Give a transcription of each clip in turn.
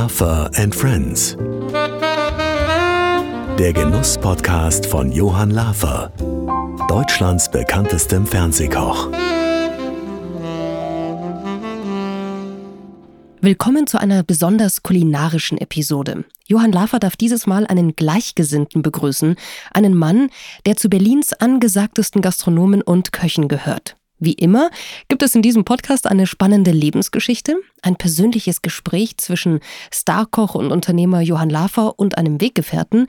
Lafer and Friends. Der Genuss-Podcast von Johann Lafer, Deutschlands bekanntestem Fernsehkoch. Willkommen zu einer besonders kulinarischen Episode. Johann Lafer darf dieses Mal einen Gleichgesinnten begrüßen, einen Mann, der zu Berlins angesagtesten Gastronomen und Köchen gehört. Wie immer gibt es in diesem Podcast eine spannende Lebensgeschichte, ein persönliches Gespräch zwischen Starkoch und Unternehmer Johann Lafer und einem Weggefährten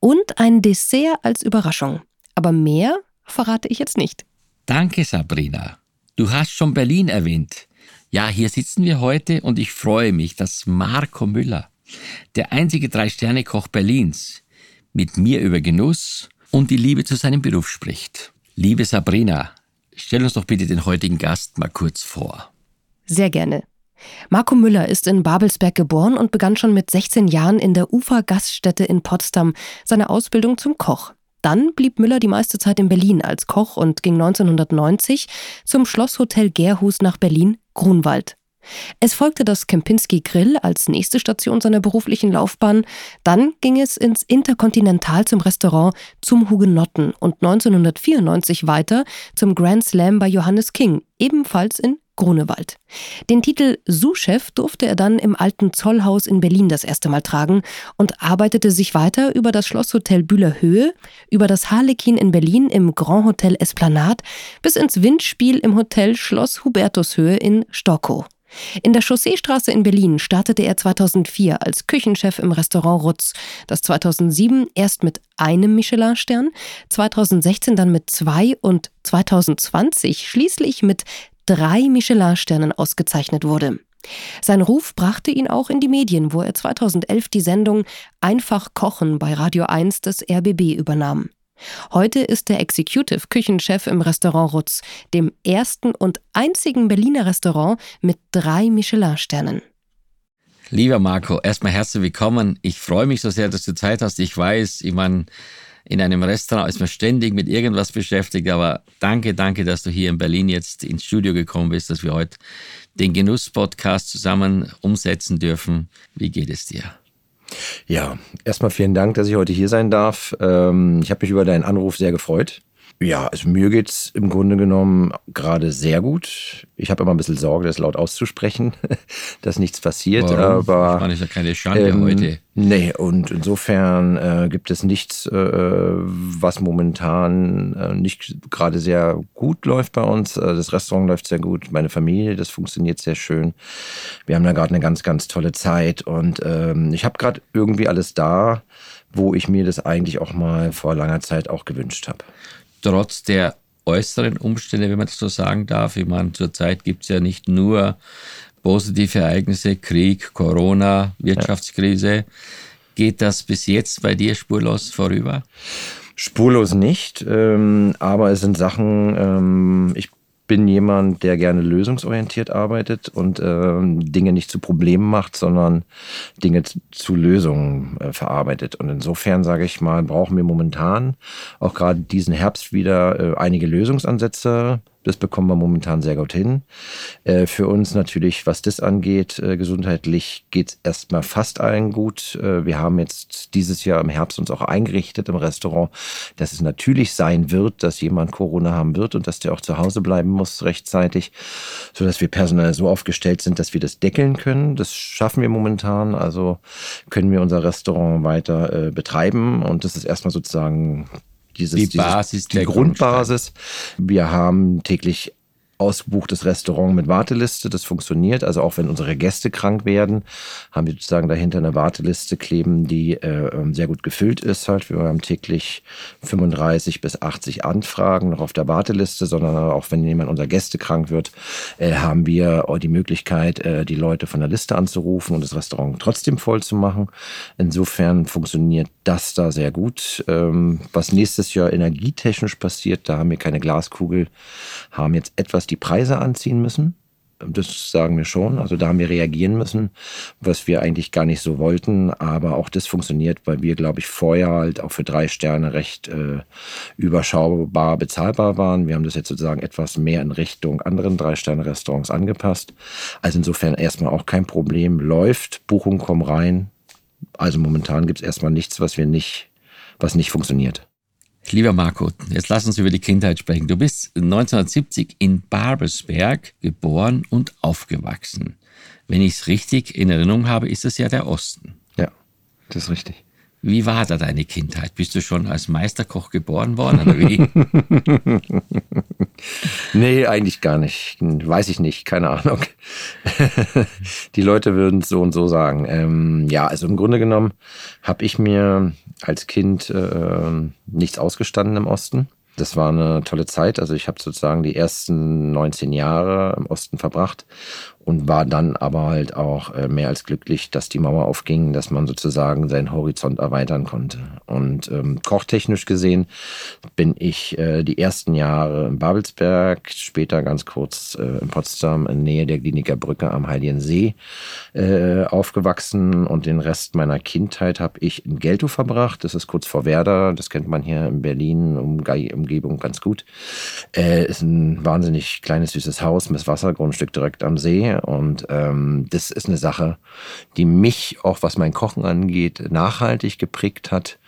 und ein Dessert als Überraschung. Aber mehr verrate ich jetzt nicht. Danke, Sabrina. Du hast schon Berlin erwähnt. Ja, hier sitzen wir heute und ich freue mich, dass Marco Müller, der einzige Drei-Sterne-Koch Berlins, mit mir über Genuss und die Liebe zu seinem Beruf spricht. Liebe Sabrina, Stell uns doch bitte den heutigen Gast mal kurz vor. Sehr gerne. Marco Müller ist in Babelsberg geboren und begann schon mit 16 Jahren in der Ufer-Gaststätte in Potsdam seine Ausbildung zum Koch. Dann blieb Müller die meiste Zeit in Berlin als Koch und ging 1990 zum Schlosshotel Gerhus nach Berlin Grunwald. Es folgte das Kempinski Grill als nächste Station seiner beruflichen Laufbahn. Dann ging es ins Interkontinental zum Restaurant zum Hugenotten und 1994 weiter zum Grand Slam bei Johannes King, ebenfalls in Grunewald. Den Titel Sous-Chef durfte er dann im alten Zollhaus in Berlin das erste Mal tragen und arbeitete sich weiter über das Schlosshotel Bühler Höhe, über das Harlekin in Berlin im Grand Hotel Esplanade bis ins Windspiel im Hotel Schloss Hubertushöhe in Stockow. In der Chausseestraße in Berlin startete er 2004 als Küchenchef im Restaurant Rutz, das 2007 erst mit einem Michelin-Stern, 2016 dann mit zwei und 2020 schließlich mit drei Michelin-Sternen ausgezeichnet wurde. Sein Ruf brachte ihn auch in die Medien, wo er 2011 die Sendung Einfach Kochen bei Radio 1 des RBB übernahm. Heute ist er Executive Küchenchef im Restaurant Rutz, dem ersten und einzigen Berliner Restaurant mit drei Michelin-Sternen. Lieber Marco, erstmal herzlich willkommen. Ich freue mich so sehr, dass du Zeit hast. Ich weiß, ich meine, in einem Restaurant ist man ständig mit irgendwas beschäftigt, aber danke, danke, dass du hier in Berlin jetzt ins Studio gekommen bist, dass wir heute den Genuss-Podcast zusammen umsetzen dürfen. Wie geht es dir? Ja, erstmal vielen Dank, dass ich heute hier sein darf. Ähm, ich habe mich über deinen Anruf sehr gefreut. Ja, also mir geht's im Grunde genommen gerade sehr gut. Ich habe immer ein bisschen Sorge, das laut auszusprechen, dass nichts passiert. Warum? Aber das ist ja keine Schande ähm, heute. Nee, und insofern äh, gibt es nichts, äh, was momentan äh, nicht gerade sehr gut läuft bei uns. Äh, das Restaurant läuft sehr gut, meine Familie, das funktioniert sehr schön. Wir haben da gerade eine ganz, ganz tolle Zeit und ähm, ich habe gerade irgendwie alles da, wo ich mir das eigentlich auch mal vor langer Zeit auch gewünscht habe trotz der äußeren Umstände, wenn man das so sagen darf. Ich meine, zurzeit gibt es ja nicht nur positive Ereignisse, Krieg, Corona, Wirtschaftskrise. Ja. Geht das bis jetzt bei dir spurlos vorüber? Spurlos nicht, ähm, aber es sind Sachen, ähm, ich bin jemand, der gerne lösungsorientiert arbeitet und äh, Dinge nicht zu Problemen macht, sondern Dinge zu Lösungen äh, verarbeitet. Und insofern sage ich mal, brauchen wir momentan auch gerade diesen Herbst wieder äh, einige Lösungsansätze das bekommen wir momentan sehr gut hin. Äh, für uns natürlich, was das angeht, äh, gesundheitlich geht es erstmal fast allen gut. Äh, wir haben jetzt dieses Jahr im Herbst uns auch eingerichtet im Restaurant, dass es natürlich sein wird, dass jemand Corona haben wird und dass der auch zu Hause bleiben muss rechtzeitig, sodass wir personell so aufgestellt sind, dass wir das deckeln können. Das schaffen wir momentan. Also können wir unser Restaurant weiter betreiben und das ist erstmal sozusagen dieses, die Basis, dieses, die Grundbasis. Wir haben täglich ausgebuchtes Restaurant mit Warteliste. Das funktioniert. Also auch wenn unsere Gäste krank werden, haben wir sozusagen dahinter eine Warteliste kleben, die äh, ähm, sehr gut gefüllt ist. Halt. Wir haben täglich 35 bis 80 Anfragen noch auf der Warteliste, sondern auch wenn jemand unserer Gäste krank wird, äh, haben wir die Möglichkeit, äh, die Leute von der Liste anzurufen und das Restaurant trotzdem voll zu machen. Insofern funktioniert das da sehr gut. Ähm, was nächstes Jahr energietechnisch passiert, da haben wir keine Glaskugel, haben jetzt etwas die Preise anziehen müssen. das sagen wir schon. Also da haben wir reagieren müssen, was wir eigentlich gar nicht so wollten. Aber auch das funktioniert, weil wir, glaube ich, vorher halt auch für drei Sterne recht äh, überschaubar bezahlbar waren. Wir haben das jetzt sozusagen etwas mehr in Richtung anderen Drei-Sterne-Restaurants angepasst. Also insofern erstmal auch kein Problem. Läuft, Buchungen kommen rein. Also momentan gibt es erstmal nichts, was wir nicht, was nicht funktioniert. Lieber Marco, jetzt lass uns über die Kindheit sprechen. Du bist 1970 in Babelsberg geboren und aufgewachsen. Wenn ich es richtig in Erinnerung habe, ist es ja der Osten. Ja, das ist richtig. Wie war da deine Kindheit? Bist du schon als Meisterkoch geboren worden oder wie? nee, eigentlich gar nicht. Weiß ich nicht, keine Ahnung. Die Leute würden es so und so sagen. Ähm, ja, also im Grunde genommen habe ich mir als Kind äh, nichts ausgestanden im Osten. Das war eine tolle Zeit. Also ich habe sozusagen die ersten 19 Jahre im Osten verbracht und war dann aber halt auch äh, mehr als glücklich, dass die Mauer aufging, dass man sozusagen seinen Horizont erweitern konnte. Und ähm, kochtechnisch gesehen bin ich äh, die ersten Jahre in Babelsberg, später ganz kurz äh, in Potsdam in Nähe der Kliniker Brücke am Heiligen See äh, aufgewachsen und den Rest meiner Kindheit habe ich in Geltow verbracht. Das ist kurz vor Werder, das kennt man hier in Berlin, um Umgebung ganz gut. Äh, ist ein wahnsinnig kleines, süßes Haus mit Wassergrundstück direkt am See und ähm, das ist eine Sache, die mich auch was mein Kochen angeht, nachhaltig geprägt hat.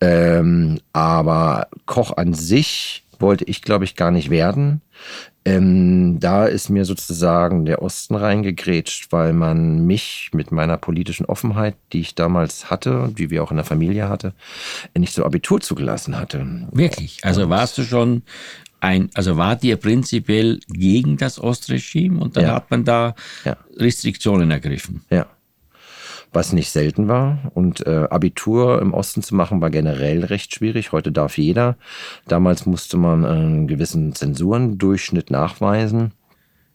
Ähm, aber Koch an sich wollte ich, glaube ich, gar nicht werden. Ähm, da ist mir sozusagen der Osten reingegrätscht, weil man mich mit meiner politischen Offenheit, die ich damals hatte, die wir auch in der Familie hatte, nicht so Abitur zugelassen hatte. Wirklich? Also warst du schon ein, also war dir prinzipiell gegen das Ostregime und dann ja. hat man da ja. Restriktionen ergriffen. Ja. Was nicht selten war. Und äh, Abitur im Osten zu machen, war generell recht schwierig. Heute darf jeder. Damals musste man einen gewissen Zensurendurchschnitt nachweisen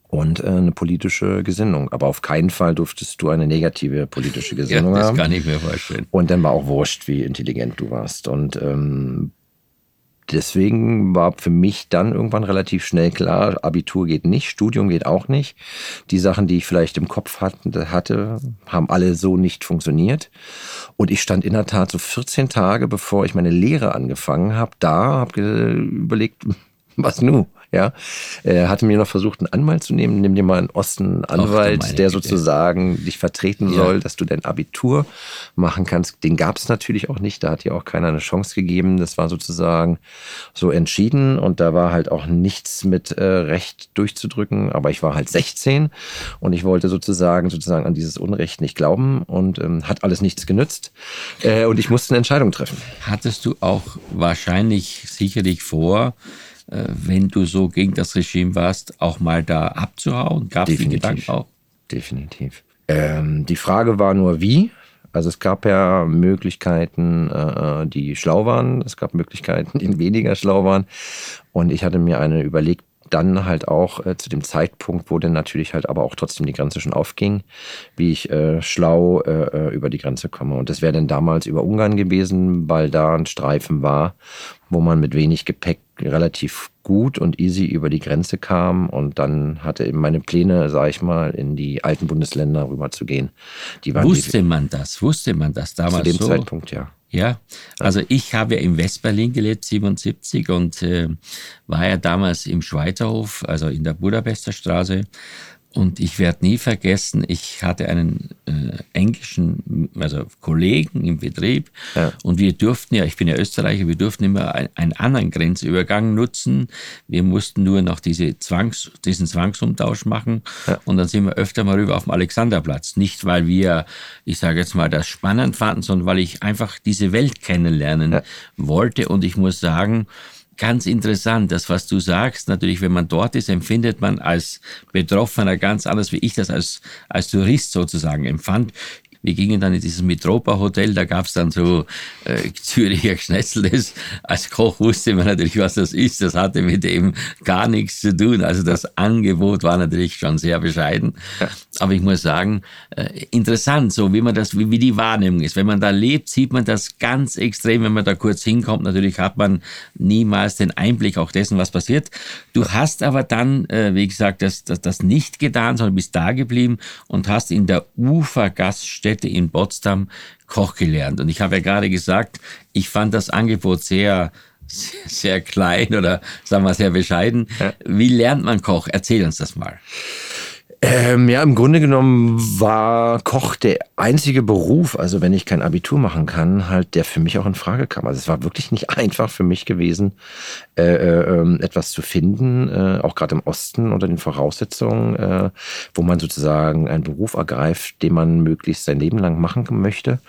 und äh, eine politische Gesinnung. Aber auf keinen Fall durftest du eine negative politische Gesinnung ja, das haben. Das kann ich mir vorstellen. Und dann war auch wurscht, wie intelligent du warst. Und ähm, deswegen war für mich dann irgendwann relativ schnell klar, Abitur geht nicht, Studium geht auch nicht. Die Sachen, die ich vielleicht im Kopf hatte, haben alle so nicht funktioniert. Und ich stand in der Tat so 14 Tage, bevor ich meine Lehre angefangen habe, da, habe überlegt, was nu? Ja, er hatte mir noch versucht, einen Anwalt zu nehmen. Nimm dir mal einen Osten-Anwalt, der sozusagen dich vertreten ja. soll, dass du dein Abitur machen kannst. Den gab es natürlich auch nicht. Da hat dir auch keiner eine Chance gegeben. Das war sozusagen so entschieden und da war halt auch nichts mit äh, Recht durchzudrücken. Aber ich war halt 16 und ich wollte sozusagen sozusagen an dieses Unrecht nicht glauben und ähm, hat alles nichts genützt. Äh, und ich musste eine Entscheidung treffen. Hattest du auch wahrscheinlich sicherlich vor, äh, wenn du so gegen das Regime warst, auch mal da abzuhauen? Gab es die Gedanken auch? Definitiv. Ähm, die Frage war nur, wie. Also es gab ja Möglichkeiten, äh, die schlau waren. Es gab Möglichkeiten, die weniger schlau waren. Und ich hatte mir eine überlegt, dann halt auch äh, zu dem Zeitpunkt, wo dann natürlich halt aber auch trotzdem die Grenze schon aufging, wie ich äh, schlau äh, äh über die Grenze komme. Und das wäre dann damals über Ungarn gewesen, weil da ein Streifen war, wo man mit wenig Gepäck relativ gut und easy über die Grenze kam und dann hatte eben meine Pläne, sage ich mal, in die alten Bundesländer rüber zu gehen. Wusste man das? Wusste man das damals Zu dem so? Zeitpunkt, ja. Ja, also ich habe ja in Westberlin gelebt, 77 und äh, war ja damals im Schweizerhof, also in der Budapester Straße und ich werde nie vergessen, ich hatte einen äh, englischen, also Kollegen im Betrieb ja. und wir durften ja, ich bin ja Österreicher, wir durften immer ein, einen anderen Grenzübergang nutzen. Wir mussten nur noch diese Zwangs, diesen Zwangsumtausch machen ja. und dann sind wir öfter mal rüber auf dem Alexanderplatz. Nicht, weil wir, ich sage jetzt mal, das spannend fanden, sondern weil ich einfach diese Welt kennenlernen ja. wollte und ich muss sagen, ganz interessant, das, was du sagst. Natürlich, wenn man dort ist, empfindet man als Betroffener ganz anders, wie ich das als, als Tourist sozusagen empfand. Wir gingen dann in dieses Metropa Hotel, da gab's dann so äh, Züricher Schnetzeltes. Als Koch wusste man natürlich, was das ist. Das hatte mit dem gar nichts zu tun. Also das Angebot war natürlich schon sehr bescheiden. Aber ich muss sagen, äh, interessant, so wie man das, wie, wie die Wahrnehmung ist. Wenn man da lebt, sieht man das ganz extrem, wenn man da kurz hinkommt. Natürlich hat man niemals den Einblick auch dessen, was passiert. Du hast aber dann, äh, wie gesagt, das, das, das nicht getan, sondern bist da geblieben und hast in der Ufergaststätte in Potsdam Koch gelernt. Und ich habe ja gerade gesagt, ich fand das Angebot sehr, sehr, klein oder sagen wir sehr bescheiden. Wie lernt man Koch? Erzähl uns das mal. Ähm, ja, im Grunde genommen war Koch der einzige Beruf, also wenn ich kein Abitur machen kann, halt der für mich auch in Frage kam. Also es war wirklich nicht einfach für mich gewesen, äh, äh, etwas zu finden, äh, auch gerade im Osten unter den Voraussetzungen, äh, wo man sozusagen einen Beruf ergreift, den man möglichst sein Leben lang machen möchte.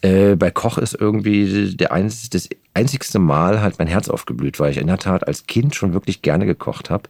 Äh, bei Koch ist irgendwie der einzige, das einzigste Mal halt mein Herz aufgeblüht, weil ich in der Tat als Kind schon wirklich gerne gekocht habe.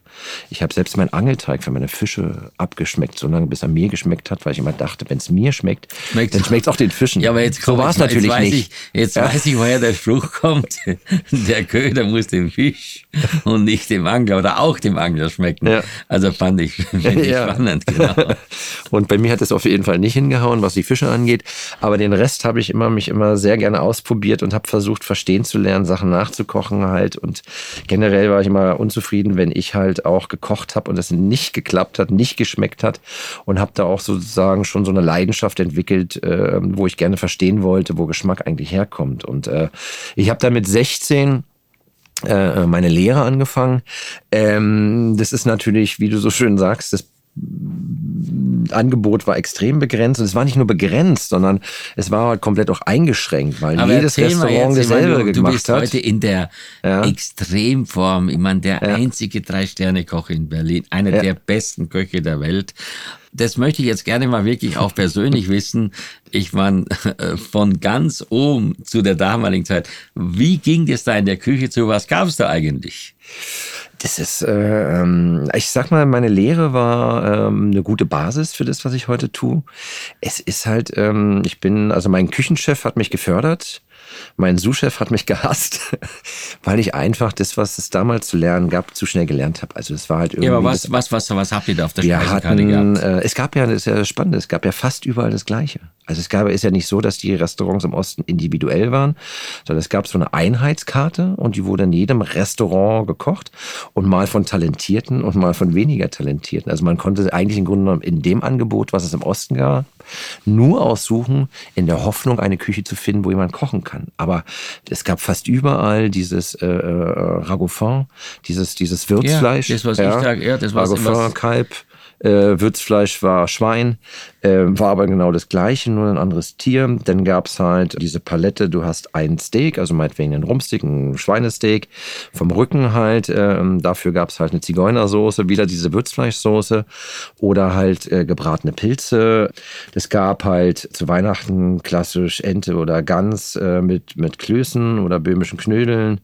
Ich habe selbst meinen Angelteig für meine Fische abgeschmeckt, so lange bis er mir geschmeckt hat, weil ich immer dachte, wenn es mir schmeckt, Schmeckt's dann schmeckt es auch den Fischen. Ja, aber jetzt so war es natürlich jetzt nicht. Ich, jetzt ja. weiß ich, woher der Spruch kommt. Der Köder muss dem Fisch und nicht dem Angler oder auch dem Angler schmecken. Ja. Also fand ich, fand ich ja. spannend, genau. Und bei mir hat es auf jeden Fall nicht hingehauen, was die Fische angeht. Aber den Rest habe ich immer mich immer sehr gerne ausprobiert und habe versucht, verstehen zu lernen, Sachen nachzukochen halt. Und generell war ich immer unzufrieden, wenn ich halt auch gekocht habe und es nicht geklappt hat, nicht geschmeckt hat. Und habe da auch sozusagen schon so eine Leidenschaft entwickelt, äh, wo ich gerne verstehen wollte, wo Geschmack eigentlich herkommt. Und äh, ich habe da mit 16 äh, meine Lehre angefangen. Ähm, das ist natürlich, wie du so schön sagst, das Angebot war extrem begrenzt und es war nicht nur begrenzt, sondern es war halt komplett auch eingeschränkt, weil Aber jedes Restaurant jetzt, dasselbe meine, gemacht du bist hat. heute in der ja. Extremform. Ich meine, der ja. einzige Drei-Sterne-Koch in Berlin, einer ja. der besten Köche der Welt. Das möchte ich jetzt gerne mal wirklich auch persönlich wissen. Ich meine, von ganz oben zu der damaligen Zeit. Wie ging es da in der Küche zu? Was gab es da eigentlich? Das ist, äh, ähm, ich sag mal, meine Lehre war ähm, eine gute Basis für das, was ich heute tue. Es ist halt, ähm, ich bin, also mein Küchenchef hat mich gefördert. Mein Sous-Chef hat mich gehasst, weil ich einfach das, was es damals zu lernen gab, zu schnell gelernt habe. Also es war halt irgendwie. Ja, aber was, was, was, was habt ihr da auf der Speisekarte hatten, gehabt? Äh, es gab ja, das ist ja spannend, es gab ja fast überall das Gleiche. Also es gab, ist ja nicht so, dass die Restaurants im Osten individuell waren, sondern es gab so eine Einheitskarte und die wurde in jedem Restaurant gekocht und mal von Talentierten und mal von weniger Talentierten. Also man konnte eigentlich im Grunde genommen in dem Angebot, was es im Osten gab, nur aussuchen, in der Hoffnung, eine Küche zu finden, wo jemand kochen kann. Aber es gab fast überall dieses äh, äh Ragoufin, dieses, dieses Würzfleisch. Ja, das, was ja, ich sage, ja, das war Ragoufin, Kalb, äh, Würzfleisch war Schwein, war aber genau das gleiche, nur ein anderes Tier. Dann gab es halt diese Palette, du hast ein Steak, also meinetwegen ein Rumpsteak, ein Schweinesteak, vom Rücken halt. Äh, dafür gap es halt eine Zigeunersoße, wieder diese Würzfleischsoße oder halt äh, gebratene Pilze. Es gab halt zu Weihnachten klassisch Ente oder Gans äh, mit, mit Klößen oder böhmischen Knödeln.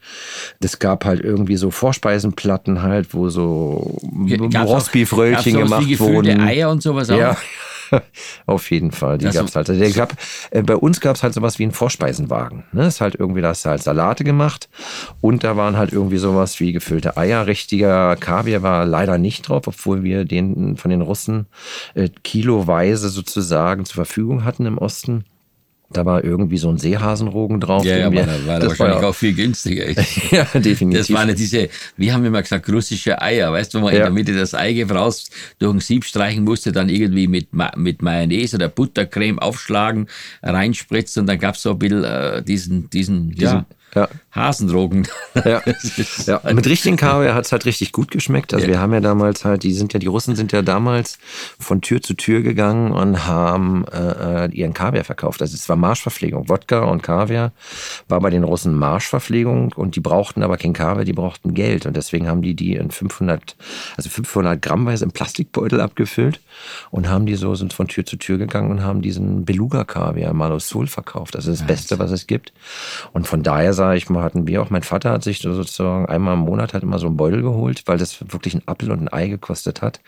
Es gab halt irgendwie so Vorspeisenplatten halt, wo so Rostbeefröllchen gemacht wurden. Eier und sowas auch. Ja. Auf jeden Fall, die gab es halt. Also, gab, äh, bei uns gab es halt sowas wie einen Vorspeisenwagen. Ne? Das ist halt irgendwie, da hast du halt Salate gemacht und da waren halt irgendwie sowas wie gefüllte Eier. Richtiger Kaviar war leider nicht drauf, obwohl wir den von den Russen äh, kiloweise sozusagen zur Verfügung hatten im Osten. Da war irgendwie so ein Seehasenrogen drauf. Ja, ja da war das wahrscheinlich war auch viel günstiger. ja, definitiv. Das waren diese, wir haben immer gesagt, russische Eier. Weißt du, wo man ja. in der Mitte das Eigelb raus durch ein Sieb streichen musste, dann irgendwie mit, mit Mayonnaise oder Buttercreme aufschlagen, reinspritzt und dann gab es so ein bisschen äh, diesen, diesen, diesen ja ja. Hasendrogen. Ja. ja. Mit richtigen Kaviar hat es halt richtig gut geschmeckt. Also ja. wir haben ja damals halt, die sind ja, die Russen sind ja damals von Tür zu Tür gegangen und haben äh, äh ihren Kaviar verkauft. Also es war Marschverpflegung. Wodka und Kaviar war bei den Russen Marschverpflegung und die brauchten aber kein Kaviar, die brauchten Geld. Und deswegen haben die die in 500, also 500 Grammweise im Plastikbeutel abgefüllt und haben die so, sind von Tür zu Tür gegangen und haben diesen Beluga-Kaviar Malosol verkauft. Das ist das Beste, was es gibt. Und von daher sage ich mal, hatten wir auch. Mein Vater hat sich sozusagen einmal im Monat halt immer so einen Beutel geholt, weil das wirklich ein Apfel und ein Ei gekostet hat.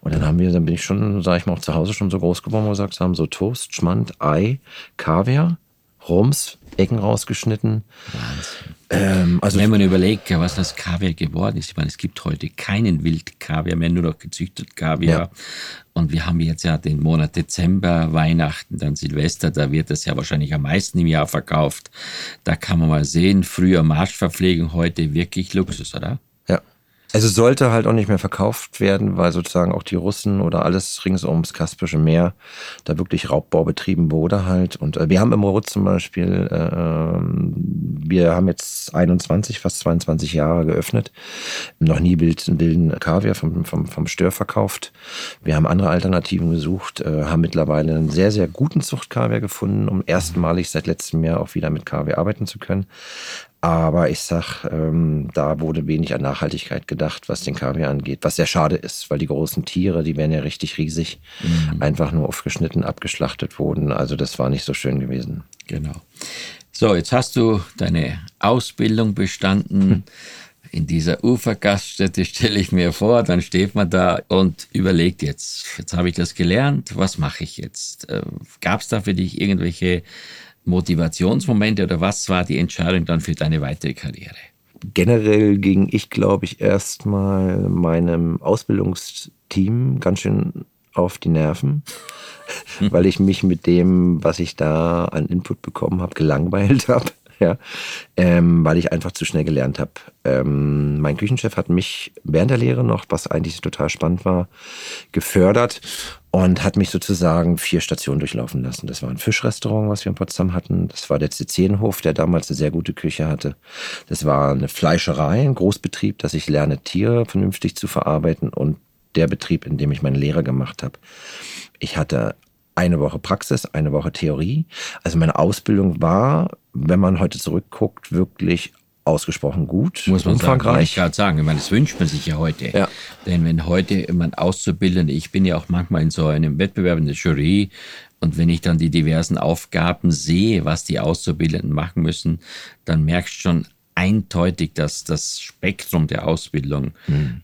Und dann haben wir, dann bin ich schon, sage ich mal, auch zu Hause schon so groß geworden, wo wir gesagt haben, so Toast, Schmand, Ei, Kaviar, Rums, Ecken rausgeschnitten. Wahnsinn. Ähm, also Wenn man überlegt, was das Kaviar geworden ist, ich meine, es gibt heute keinen Wildkaviar mehr, nur noch gezüchtet Kaviar. Ja. Und wir haben jetzt ja den Monat Dezember, Weihnachten, dann Silvester, da wird das ja wahrscheinlich am meisten im Jahr verkauft. Da kann man mal sehen, früher Marschverpflegung, heute wirklich Luxus, oder? Also sollte halt auch nicht mehr verkauft werden, weil sozusagen auch die Russen oder alles rings ums Kaspische Meer da wirklich Raubbau betrieben wurde halt. Und äh, wir haben im Rot zum Beispiel, äh, wir haben jetzt 21, fast 22 Jahre geöffnet, noch nie wilden Kaviar vom, vom, vom Stör verkauft. Wir haben andere Alternativen gesucht, äh, haben mittlerweile einen sehr, sehr guten Zuchtkaviar gefunden, um erstmalig seit letztem Jahr auch wieder mit Kaviar arbeiten zu können. Aber ich sag, ähm, da wurde wenig an Nachhaltigkeit gedacht, was den Kaviar angeht, was sehr schade ist, weil die großen Tiere, die werden ja richtig riesig, einfach nur aufgeschnitten, abgeschlachtet wurden. Also das war nicht so schön gewesen. Genau. So, jetzt hast du deine Ausbildung bestanden. In dieser Ufergaststätte stelle ich mir vor, dann steht man da und überlegt jetzt, jetzt habe ich das gelernt, was mache ich jetzt? Gab es da für dich irgendwelche Motivationsmomente oder was war die Entscheidung dann für deine weitere Karriere? Generell ging ich, glaube ich, erstmal meinem Ausbildungsteam ganz schön auf die Nerven, weil ich mich mit dem, was ich da an Input bekommen habe, gelangweilt habe. Ja, ähm, weil ich einfach zu schnell gelernt habe. Ähm, mein Küchenchef hat mich während der Lehre noch, was eigentlich total spannend war, gefördert und hat mich sozusagen vier Stationen durchlaufen lassen. Das war ein Fischrestaurant, was wir in Potsdam hatten. Das war der Zizenhof, der damals eine sehr gute Küche hatte. Das war eine Fleischerei, ein Großbetrieb, dass ich lerne, Tiere vernünftig zu verarbeiten und der Betrieb, in dem ich meine Lehre gemacht habe. Ich hatte eine Woche Praxis, eine Woche Theorie. Also meine Ausbildung war, wenn man heute zurückguckt, wirklich ausgesprochen gut, Muss man sagen, umfangreich. ich gerade sagen. Ich meine, das wünscht man sich ja heute. Ja. Denn wenn heute jemand Auszubildende, ich bin ja auch manchmal in so einem Wettbewerb in der Jury und wenn ich dann die diversen Aufgaben sehe, was die Auszubildenden machen müssen, dann merkst du schon eindeutig, dass das Spektrum der Ausbildung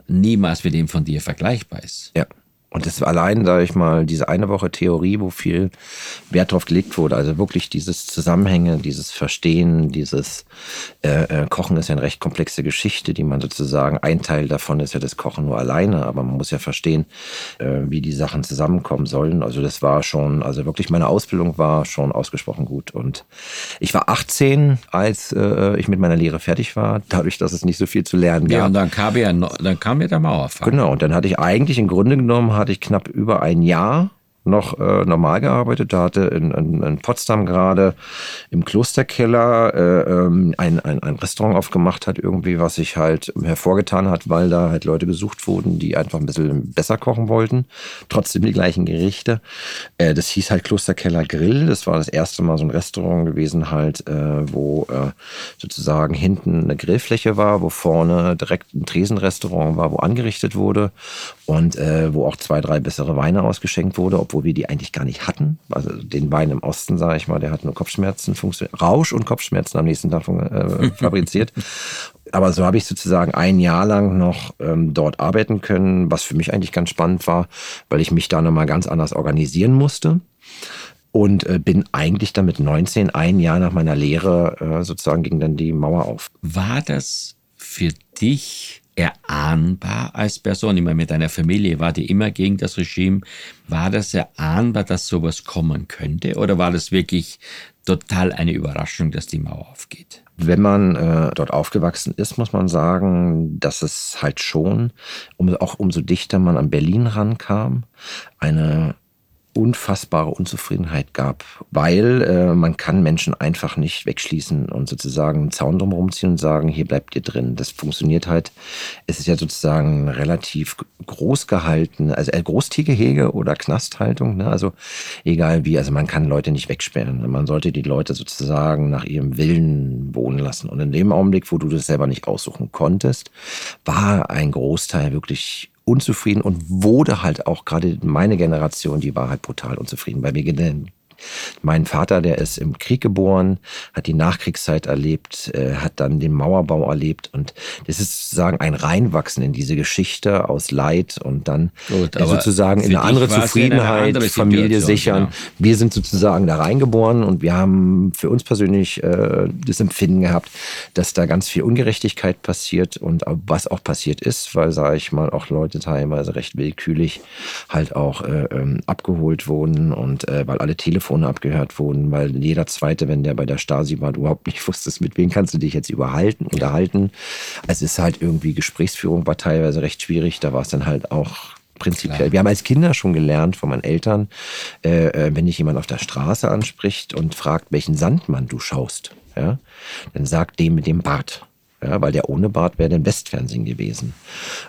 niemals mit dem von dir vergleichbar ist. Ja. Und das war allein, sage ich mal, diese eine Woche Theorie, wo viel Wert drauf gelegt wurde. Also wirklich dieses Zusammenhänge, dieses Verstehen, dieses äh, äh, Kochen ist ja eine recht komplexe Geschichte, die man sozusagen, ein Teil davon ist ja das Kochen nur alleine, aber man muss ja verstehen, äh, wie die Sachen zusammenkommen sollen. Also das war schon, also wirklich meine Ausbildung war schon ausgesprochen gut. Und ich war 18, als äh, ich mit meiner Lehre fertig war, dadurch, dass es nicht so viel zu lernen gab. Ja, und dann kam ja, dann kam ja der Mauerfall. Genau, und dann hatte ich eigentlich im Grunde genommen hatte ich knapp über ein Jahr noch äh, normal gearbeitet. Da hatte in, in, in Potsdam gerade im Klosterkeller äh, ähm, ein, ein, ein Restaurant aufgemacht hat, irgendwie, was sich halt hervorgetan hat, weil da halt Leute gesucht wurden, die einfach ein bisschen besser kochen wollten. Trotzdem die gleichen Gerichte. Äh, das hieß halt Klosterkeller Grill. Das war das erste Mal so ein Restaurant gewesen, halt, äh, wo äh, sozusagen hinten eine Grillfläche war, wo vorne direkt ein Tresenrestaurant war, wo angerichtet wurde und äh, wo auch zwei, drei bessere Weine ausgeschenkt wurde, obwohl wir die eigentlich gar nicht hatten. Also den Wein im Osten, sage ich mal, der hat nur Kopfschmerzen, funktio- Rausch und Kopfschmerzen am nächsten Tag äh, fabriziert. Aber so habe ich sozusagen ein Jahr lang noch ähm, dort arbeiten können, was für mich eigentlich ganz spannend war, weil ich mich da nochmal ganz anders organisieren musste. Und äh, bin eigentlich dann mit 19, ein Jahr nach meiner Lehre, äh, sozusagen ging dann die Mauer auf. War das für dich erahnbar als Person? Ich meine, mit deiner Familie war die immer gegen das Regime. War das erahnbar, dass sowas kommen könnte? Oder war das wirklich total eine Überraschung, dass die Mauer aufgeht? Wenn man äh, dort aufgewachsen ist, muss man sagen, dass es halt schon, um, auch umso dichter man an Berlin rankam, eine unfassbare Unzufriedenheit gab, weil äh, man kann Menschen einfach nicht wegschließen und sozusagen einen Zaun drumherum ziehen und sagen, hier bleibt ihr drin. Das funktioniert halt. Es ist ja sozusagen relativ groß gehalten, also äh, Großtiergehege oder Knasthaltung, ne? also egal wie, also man kann Leute nicht wegsperren. Man sollte die Leute sozusagen nach ihrem Willen wohnen lassen. Und in dem Augenblick, wo du das selber nicht aussuchen konntest, war ein Großteil wirklich unzufrieden und wurde halt auch gerade meine Generation, die war halt brutal unzufrieden, weil wir Mein Vater, der ist im Krieg geboren, hat die Nachkriegszeit erlebt, äh, hat dann den Mauerbau erlebt und das ist sozusagen ein Reinwachsen in diese Geschichte aus Leid und dann Gut, äh, sozusagen in eine andere in eine Zufriedenheit, andere Familie sichern. genau. Wir sind sozusagen da reingeboren und wir haben für uns persönlich äh, das Empfinden gehabt, dass da ganz viel Ungerechtigkeit passiert und was auch passiert ist, weil, sage ich mal, auch Leute teilweise recht willkürlich halt auch äh, ähm, abgeholt wurden und äh, weil alle Telefone abgehört wurden, weil jeder Zweite, wenn der bei der Stasi war, überhaupt nicht wusstest, mit wem kannst du dich jetzt überhalten, unterhalten. Es ist halt irgendwie, Gesprächsführung war teilweise recht schwierig, da war es dann halt auch prinzipiell. Klar. Wir haben als Kinder schon gelernt von meinen Eltern, äh, äh, wenn dich jemand auf der Straße anspricht und fragt, welchen Sandmann du schaust, ja, dann sag dem mit dem Bart. Ja, weil der ohne Bart wäre dann Westfernsehen gewesen.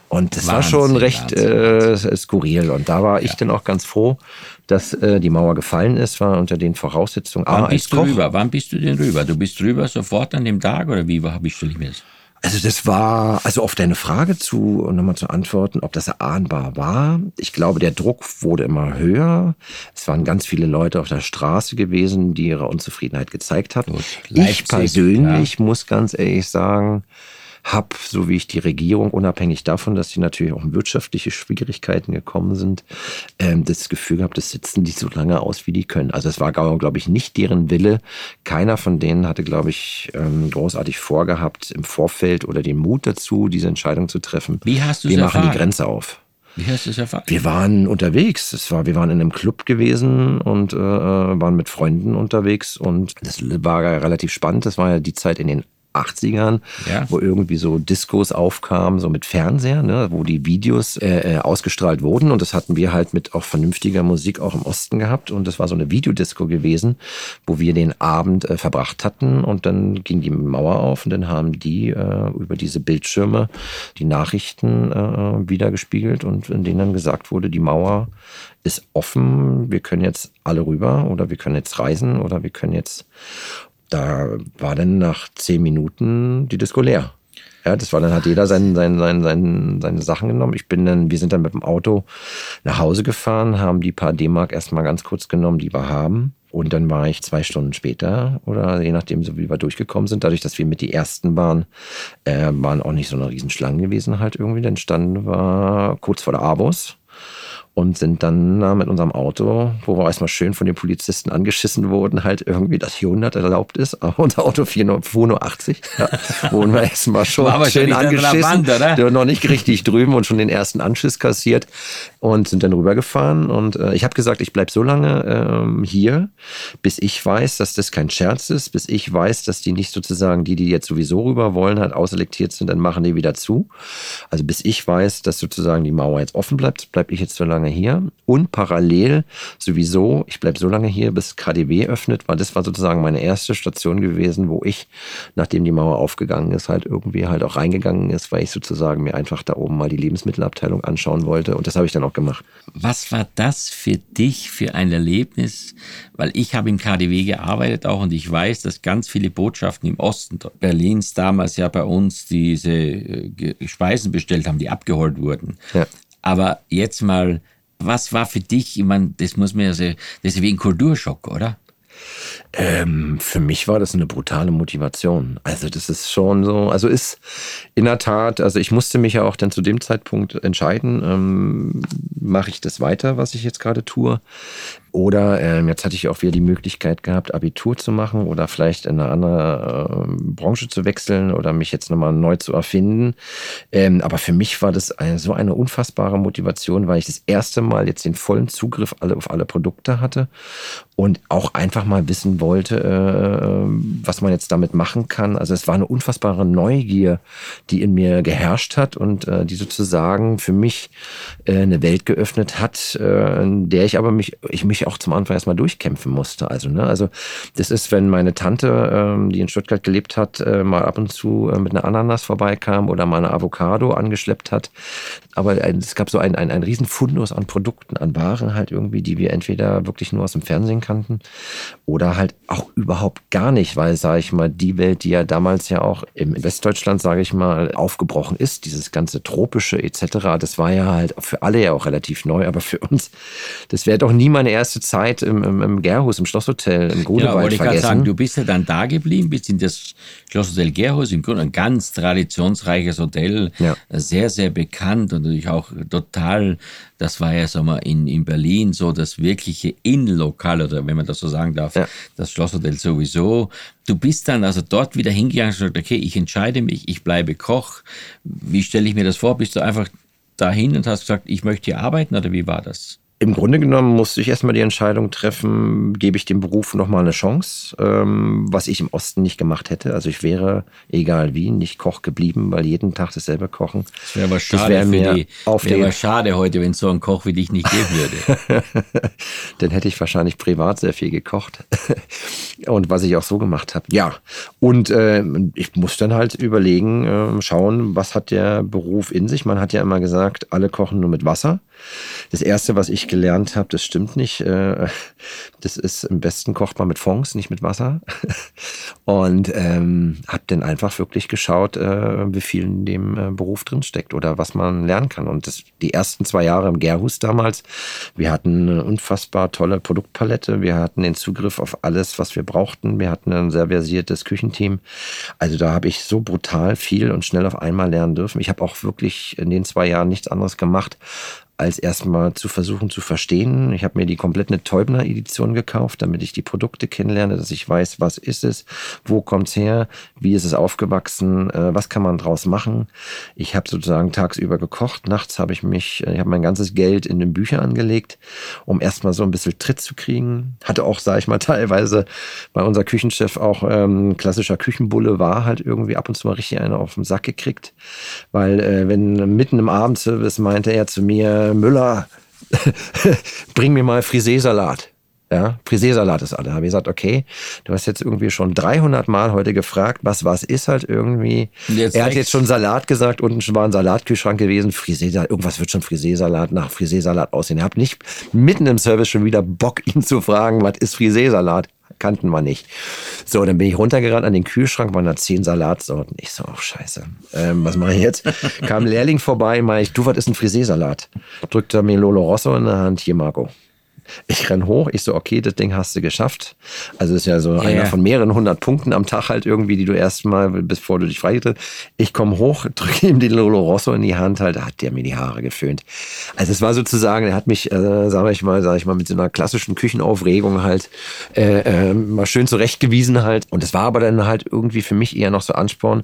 Und das war Wahnsinn, schon recht Wahnsinn, äh, skurril. Und da war ich dann auch ganz froh, dass äh, die Mauer gefallen ist, war unter den Voraussetzungen. Wann A, als bist du Koch. rüber? Wann bist du denn rüber? Du bist rüber sofort an dem Tag oder wie war, wie stelle ich mir das? Also das war, also auf deine Frage zu, nochmal zu antworten, ob das erahnbar war. Ich glaube, der Druck wurde immer höher. Es waren ganz viele Leute auf der Straße gewesen, die ihre Unzufriedenheit gezeigt haben. Gut, ich persönlich muss ganz ehrlich sagen, habe, so wie ich die Regierung, unabhängig davon, dass die natürlich auch in wirtschaftliche Schwierigkeiten gekommen sind, ähm, das Gefühl gehabt, das sitzen die so lange aus, wie die können. Also es war, glaube ich, nicht deren Wille. Keiner von denen hatte, glaube ich, ähm, großartig vorgehabt, im Vorfeld oder den Mut dazu, diese Entscheidung zu treffen. Wie hast du es Wir machen die? Grenze auf. Wie hast du es erfahren? Wir waren unterwegs. Es war, wir waren in einem Club gewesen und äh, waren mit Freunden unterwegs und das war relativ spannend. Das war ja die Zeit in den 80ern, Ja. wo irgendwie so Discos aufkamen, so mit Fernseher, ne, wo die Videos äh, äh, ausgestrahlt wurden. Und das hatten wir halt mit auch vernünftiger Musik auch im Osten gehabt. Und das war so eine Videodisco gewesen, wo wir den Abend äh, verbracht hatten. Und dann ging die Mauer auf und dann haben die äh, über diese Bildschirme die Nachrichten äh, wiedergespiegelt und in denen dann gesagt wurde, die Mauer ist offen, wir können jetzt alle rüber oder wir können jetzt reisen oder wir können jetzt da war dann nach zehn Minuten die Disco leer. Ja, das war dann hat jeder sein, sein, sein, sein, seine Sachen genommen. Ich bin dann, wir sind dann mit dem Auto nach Hause gefahren, haben die paar D-Mark erstmal ganz kurz genommen, die wir haben. Und dann war ich zwei Stunden später oder je nachdem, so wie wir durchgekommen sind, dadurch, dass wir mit die ersten waren, äh, waren auch nicht so eine Riesenschlange gewesen halt irgendwie. Dann standen wir kurz vor der Abos und sind dann äh, mit unserem Auto, wo wir erstmal schön von den Polizisten angeschissen wurden, halt irgendwie, dass hier 100 erlaubt ist, aber unser Auto 4 nur, fuhr nur 80. Ja, wurden wir erstmal schon aber schön angeschissen. Trabant, oder? Noch nicht richtig drüben und schon den ersten Anschiss kassiert und sind dann rübergefahren. Und äh, ich habe gesagt, ich bleib so lange ähm, hier, bis ich weiß, dass das kein Scherz ist, bis ich weiß, dass die nicht sozusagen, die, die jetzt sowieso rüber wollen, halt auselektiert sind, dann machen die wieder zu. Also bis ich weiß, dass sozusagen die Mauer jetzt offen bleibt, bleibe ich jetzt so lange hier. Und parallel sowieso, ich bleibe so lange hier, bis KDW öffnet, weil das war sozusagen meine erste Station gewesen, wo ich, nachdem die Mauer aufgegangen ist, halt irgendwie halt auch reingegangen ist, weil ich sozusagen mir einfach da oben mal die Lebensmittelabteilung anschauen wollte. Und das habe ich dann auch gemacht. Was war das für dich für ein Erlebnis? Weil ich habe im KDW gearbeitet auch und ich weiß, dass ganz viele Botschaften im Osten Berlins damals ja bei uns diese äh, Speisen bestellt haben, die abgeholt wurden. Ja. Aber jetzt mal, was war für dich, ich meine, das muss man ja so, das ist wie ein Kulturschock, oder? Ähm, für mich war das eine brutale Motivation. Also das ist schon so, also ist in der Tat, also ich musste mich ja auch dann zu dem Zeitpunkt entscheiden, ähm, mache ich das weiter, was ich jetzt gerade tue, oder ähm, jetzt hatte ich auch wieder die Möglichkeit gehabt, Abitur zu machen oder vielleicht in eine andere äh, Branche zu wechseln oder mich jetzt nochmal neu zu erfinden. Ähm, aber für mich war das eine, so eine unfassbare Motivation, weil ich das erste Mal jetzt den vollen Zugriff alle, auf alle Produkte hatte und auch einfach mal wissen wollte, äh, was man jetzt damit machen kann. Also es war eine unfassbare Neugier, die in mir geherrscht hat und äh, die sozusagen für mich äh, eine Welt geöffnet hat, äh, in der ich aber mich, ich mich auch zum Anfang erstmal durchkämpfen musste. Also, ne, also das ist, wenn meine Tante, ähm, die in Stuttgart gelebt hat, äh, mal ab und zu äh, mit einer Ananas vorbeikam oder mal eine Avocado angeschleppt hat. Aber ein, es gab so ein, ein, ein riesen Fundus an Produkten, an Waren halt irgendwie, die wir entweder wirklich nur aus dem Fernsehen kannten oder halt auch überhaupt gar nicht, weil, sage ich mal, die Welt, die ja damals ja auch im Westdeutschland, sage ich mal, aufgebrochen ist, dieses ganze tropische etc., das war ja halt für alle ja auch relativ neu, aber für uns, das wäre doch nie meine erste erste Zeit im, im, im Gerhus, im Schlosshotel, im Grunewald ja, wollte ich gerade vergessen. sagen, du bist ja dann da geblieben, bist in das Schlosshotel Gerhus, im Grunde ein ganz traditionsreiches Hotel, Ja. sehr, sehr bekannt und natürlich auch total, das war ja sagen wir, in, in Berlin so das wirkliche Innenlokal, oder wenn man das so sagen darf, Ja. das Schlosshotel sowieso. Du bist dann also dort wieder hingegangen und gesagt, okay, ich entscheide mich, ich bleibe Koch. Wie stelle ich mir das vor? Bist du einfach dahin und hast gesagt, ich möchte hier arbeiten oder wie war das? Im Grunde genommen musste ich erstmal die Entscheidung treffen, gebe ich dem Beruf nochmal eine Chance, ähm, was ich im Osten nicht gemacht hätte. Also ich wäre, egal wie, nicht Koch geblieben, weil jeden Tag dasselbe Kochen. Das wäre aber schade wär für mir die, auf wäre den- aber schade heute, wenn es so einen Koch wie dich nicht geben würde. dann hätte ich wahrscheinlich privat sehr viel gekocht. und was ich auch so gemacht habe. Ja, und äh, ich muss dann halt überlegen, äh, schauen, was hat der Beruf in sich. Man hat ja immer gesagt, alle kochen nur mit Wasser. Das Erste, was ich gelernt habe, das stimmt nicht. Äh, das ist, im besten kocht man mit Fonds, nicht mit Wasser. Und ähm, habe dann einfach wirklich geschaut, äh, wie viel in dem äh, Beruf drinsteckt oder was man lernen kann. Und das, die ersten zwei Jahre im Gerhus damals, wir hatten eine unfassbar tolle Produktpalette. Wir hatten den Zugriff auf alles, was wir brauchten. Wir hatten ein sehr versiertes Küchenteam. Also da habe ich so brutal viel und schnell auf einmal lernen dürfen. Ich habe auch wirklich in den zwei Jahren nichts anderes gemacht, als erstmal zu versuchen zu verstehen. Ich habe mir die komplette Teubner-Edition gekauft, damit ich die Produkte kennenlerne, dass ich weiß, was ist es, wo kommt's her, wie ist es aufgewachsen, äh, was kann man draus machen. Ich habe sozusagen tagsüber gekocht, nachts habe ich mich, äh, ich habe mein ganzes Geld in den Bücher angelegt, um erstmal so ein bisschen Tritt zu kriegen. Hatte auch, sage ich mal, teilweise bei unser Küchenchef auch ähm, klassischer Küchenbulle war halt irgendwie ab und zu mal richtig einer auf den Sack gekriegt, weil äh, wenn mitten im Abendservice meinte er zu mir, Müller, bring mir mal Friseesalat. Ja, Friseesalat ist alle. Habe ich gesagt, okay, du hast jetzt irgendwie schon 300 Mal heute gefragt, was was ist halt irgendwie. Jetzt er hat jetzt schon Salat gesagt, unten war ein Salatkühlschrank gewesen, Friseesalat, irgendwas wird schon Friseesalat nach Friseesalat aussehen. Ich habe nicht mitten im Service schon wieder Bock, ihn zu fragen, was ist Friseesalat? Kannten wir nicht. So, dann bin ich runtergerannt an den Kühlschrank, waren da zehn Salatsorten. Ich so, oh scheiße, ähm, was mache ich jetzt? Kam ein Lehrling vorbei, meinte ich, du, was ist ein Friseesalat? Drückte mir Lolo Rosso in der Hand, hier Marco. Ich renn hoch, ich so, okay, das Ding hast du geschafft. Also ist ja so einer ja. von mehreren hundert Punkten am Tag halt irgendwie, die du erstmal, bevor du dich freigetreten Ich komme hoch, drücke ihm den Lolo Rosso in die Hand, halt, da hat der mir die Haare geföhnt. Also es war sozusagen, er hat mich, äh, sag ich mal, sag ich mal, mit so einer klassischen Küchenaufregung halt äh, äh, mal schön zurechtgewiesen halt. Und es war aber dann halt irgendwie für mich eher noch so Ansporn.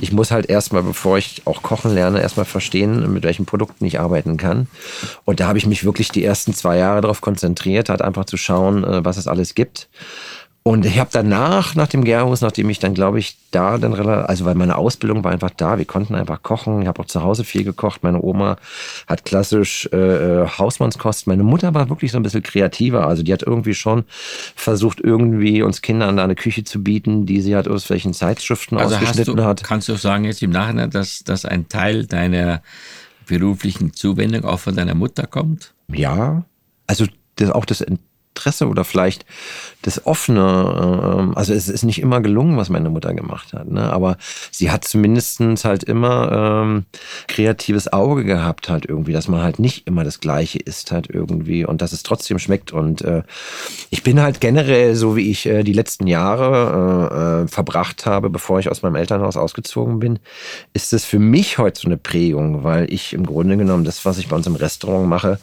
Ich muss halt erstmal, bevor ich auch kochen lerne, erstmal verstehen, mit welchen Produkten ich arbeiten kann. Und da habe ich mich wirklich die ersten zwei Jahre darauf konzentriert, halt einfach zu schauen, äh, was es alles gibt. Und ich habe danach, nach dem Gerhus, nachdem ich dann, glaube ich, da dann relativ, also weil meine Ausbildung war einfach da, wir konnten einfach kochen. Ich habe auch zu Hause viel gekocht. Meine Oma hat klassisch äh, äh, Hausmannskost. Meine Mutter war wirklich so ein bisschen kreativer. Also die hat irgendwie schon versucht, irgendwie uns Kindern da eine Küche zu bieten, die sie halt aus welchen Zeitschriften Also ausgeschnitten du, hat. kannst du sagen jetzt im Nachhinein, dass, dass ein Teil deiner beruflichen Zuwendung auch von deiner Mutter kommt? Ja, also das, auch das Interesse oder vielleicht das offene, ähm, also es ist nicht immer gelungen, was meine Mutter gemacht hat, ne? aber sie hat zumindestens halt immer ähm, kreatives Auge gehabt halt irgendwie, dass man halt nicht immer das Gleiche isst halt irgendwie und dass es trotzdem schmeckt und äh, ich bin halt generell, so wie ich äh, die letzten Jahre äh, äh, verbracht habe, bevor ich aus meinem Elternhaus ausgezogen bin, ist es für mich heute so eine Prägung, weil ich im Grunde genommen das, was ich bei uns im Restaurant mache,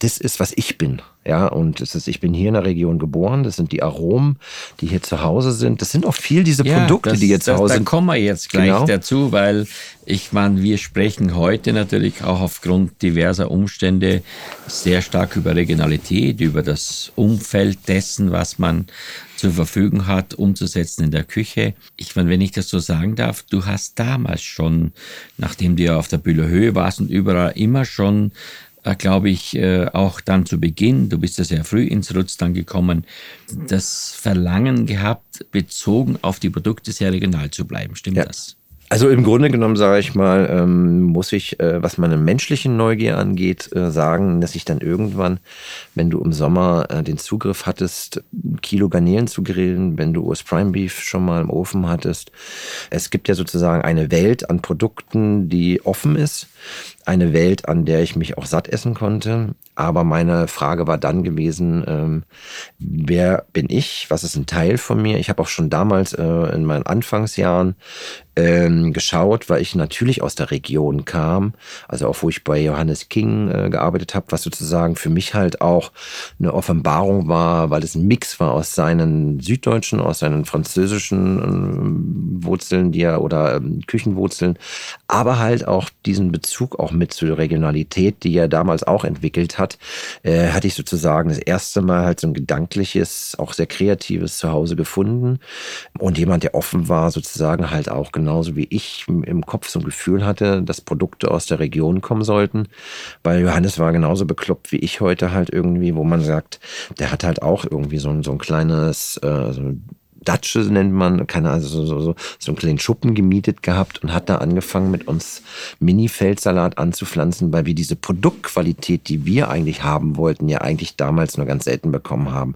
das ist, was ich bin. Ja, und es ist, ich bin hier in der Region geboren. Das sind die Aromen, die hier zu Hause sind. Das sind auch viel diese Produkte, das, die hier zu das, Hause Da sind. kommen wir jetzt gleich Genau. dazu, weil ich meine, wir sprechen heute natürlich auch aufgrund diverser Umstände sehr stark über Regionalität, über das Umfeld dessen, was man zur Verfügung hat, umzusetzen in der Küche. Ich meine, wenn ich das so sagen darf, du hast damals schon, nachdem du ja auf der Bühler Höhe warst und überall immer schon glaube ich, äh, auch dann zu Beginn, du bist ja sehr früh ins Rutz dann gekommen, das Verlangen gehabt, bezogen auf die Produkte sehr regional zu bleiben. Stimmt Ja. das? Also im Grunde genommen sage ich mal, ähm, muss ich, äh, was meine menschliche Neugier angeht, äh, sagen, dass ich dann irgendwann, wenn du im Sommer äh, den Zugriff hattest, Kilo Garnelen zu grillen, wenn du US Prime Beef schon mal im Ofen hattest. Es gibt ja sozusagen eine Welt an Produkten, die offen ist. Eine Welt, an der ich mich auch satt essen konnte. Aber meine Frage war dann gewesen, ähm, wer bin ich? Was ist ein Teil von mir? Ich habe auch schon damals äh, in meinen Anfangsjahren ähm, geschaut, weil ich natürlich aus der Region kam, also auch wo ich bei Johannes King äh, gearbeitet habe, was sozusagen für mich halt auch eine Offenbarung war, weil es ein Mix war aus seinen süddeutschen, aus seinen französischen äh, Wurzeln, die er oder ähm, Küchenwurzeln, aber halt auch diesen Bezug auch mit zur Regionalität, die er damals auch entwickelt hat, äh, hatte ich sozusagen das erste Mal halt so ein gedankliches, auch sehr kreatives Zuhause gefunden und jemand, der offen war, sozusagen halt auch genauso wie ich im Kopf so ein Gefühl hatte, dass Produkte aus der Region kommen sollten. Weil Johannes war genauso bekloppt wie ich heute halt irgendwie, wo man sagt, der hat halt auch irgendwie so ein, so ein kleines, äh, so Datsche nennt man, keine Ahnung, so, so, so, so einen kleinen Schuppen gemietet gehabt und hat da angefangen mit uns Mini-Feldsalat anzupflanzen, weil wir diese Produktqualität, die wir eigentlich haben wollten, ja eigentlich damals nur ganz selten bekommen haben.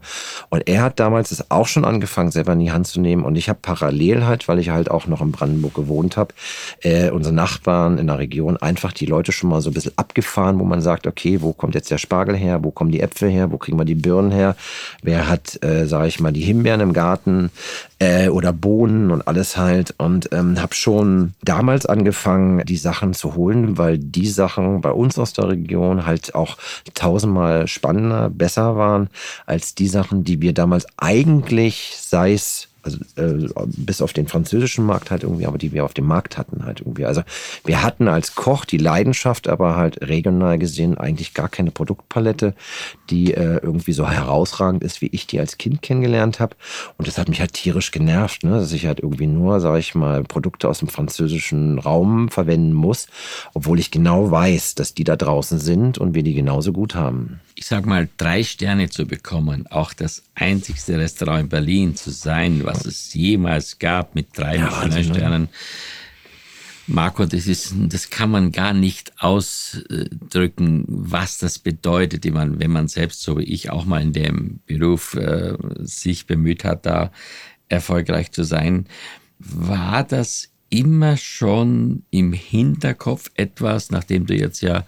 Und er hat damals es auch schon angefangen, selber in die Hand zu nehmen. Und ich habe parallel halt, weil ich halt auch noch in Brandenburg gewohnt habe, äh, unsere Nachbarn in der Region einfach die Leute schon mal so ein bisschen abgefahren, wo man sagt, okay, wo kommt jetzt der Spargel her, wo kommen die Äpfel her, wo kriegen wir die Birnen her, wer hat, äh, sage ich mal, die Himbeeren im Garten, äh, oder Bohnen und alles halt. Und ähm, habe schon damals angefangen, die Sachen zu holen, weil die Sachen bei uns aus der Region halt auch tausendmal spannender, besser waren als die Sachen, die wir damals eigentlich, sei es also äh, bis auf den französischen Markt halt irgendwie, aber die wir auf dem Markt hatten halt irgendwie. Also wir hatten als Koch die Leidenschaft, aber halt regional gesehen eigentlich gar keine Produktpalette, die äh, irgendwie so herausragend ist, wie ich die als Kind kennengelernt habe. Und das hat mich halt tierisch genervt, ne? dass ich halt irgendwie nur, sage ich mal, Produkte aus dem französischen Raum verwenden muss, obwohl ich genau weiß, dass die da draußen sind und wir die genauso gut haben ich sag mal, drei Sterne zu bekommen, auch das einzigste Restaurant in Berlin zu sein, was es jemals gab mit drei ja, Sternen. Marco, das ist, das kann man gar nicht ausdrücken, was das bedeutet, wenn man selbst, so wie ich, auch mal in dem Beruf äh, sich bemüht hat, da erfolgreich zu sein. War das immer schon im Hinterkopf etwas, nachdem du jetzt ja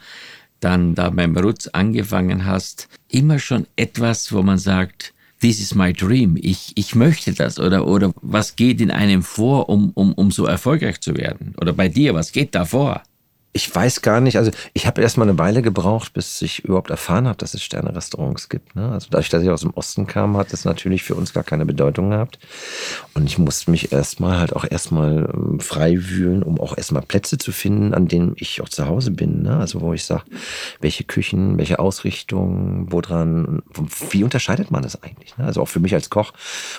dann da beim Rutz angefangen hast, immer schon etwas, wo man sagt, this is my dream, ich, ich möchte das oder, oder was geht in einem vor, um, um, um so erfolgreich zu werden? Oder bei dir, was geht da vor? Ich weiß gar nicht, also ich habe erst mal eine Weile gebraucht, bis ich überhaupt erfahren habe, dass es Sterne-Restaurants gibt. Ne? Also dadurch, dass ich aus dem Osten kam, hat das natürlich für uns gar keine Bedeutung gehabt. Und ich musste mich erstmal halt auch erstmal ähm, frei wühlen, um auch erstmal Plätze zu finden, an denen ich auch zu Hause bin. Ne? Also wo ich sage, welche Küchen, welche Ausrichtung, wo dran, wie unterscheidet man das eigentlich? Ne? Also auch für mich als Koch,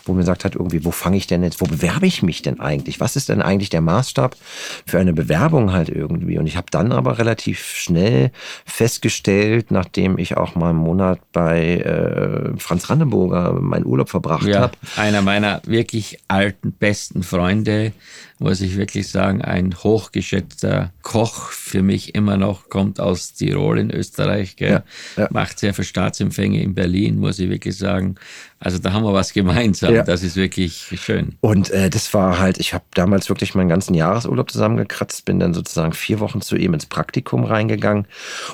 wo mir gesagt hat, irgendwie, wo fange ich denn jetzt, wo bewerbe ich mich denn eigentlich? Was ist denn eigentlich der Maßstab für eine Bewerbung halt irgendwie? Und ich habe dann aber relativ schnell festgestellt, nachdem ich auch mal einen Monat bei äh, Franz Randenburger meinen Urlaub verbracht ja, habe. Einer meiner wirklich alten, besten Freunde, muss ich wirklich sagen, ein hochgeschätzter Koch für mich immer noch, kommt aus Tirol in Österreich, ja, ja. macht sehr viel Staatsempfänge in Berlin, muss ich wirklich sagen. Also da haben wir was gemeinsam. Ja. Das ist wirklich schön. Und äh, das war halt, ich habe damals wirklich meinen ganzen Jahresurlaub zusammengekratzt, bin dann sozusagen vier Wochen zu ihm ins Praktikum reingegangen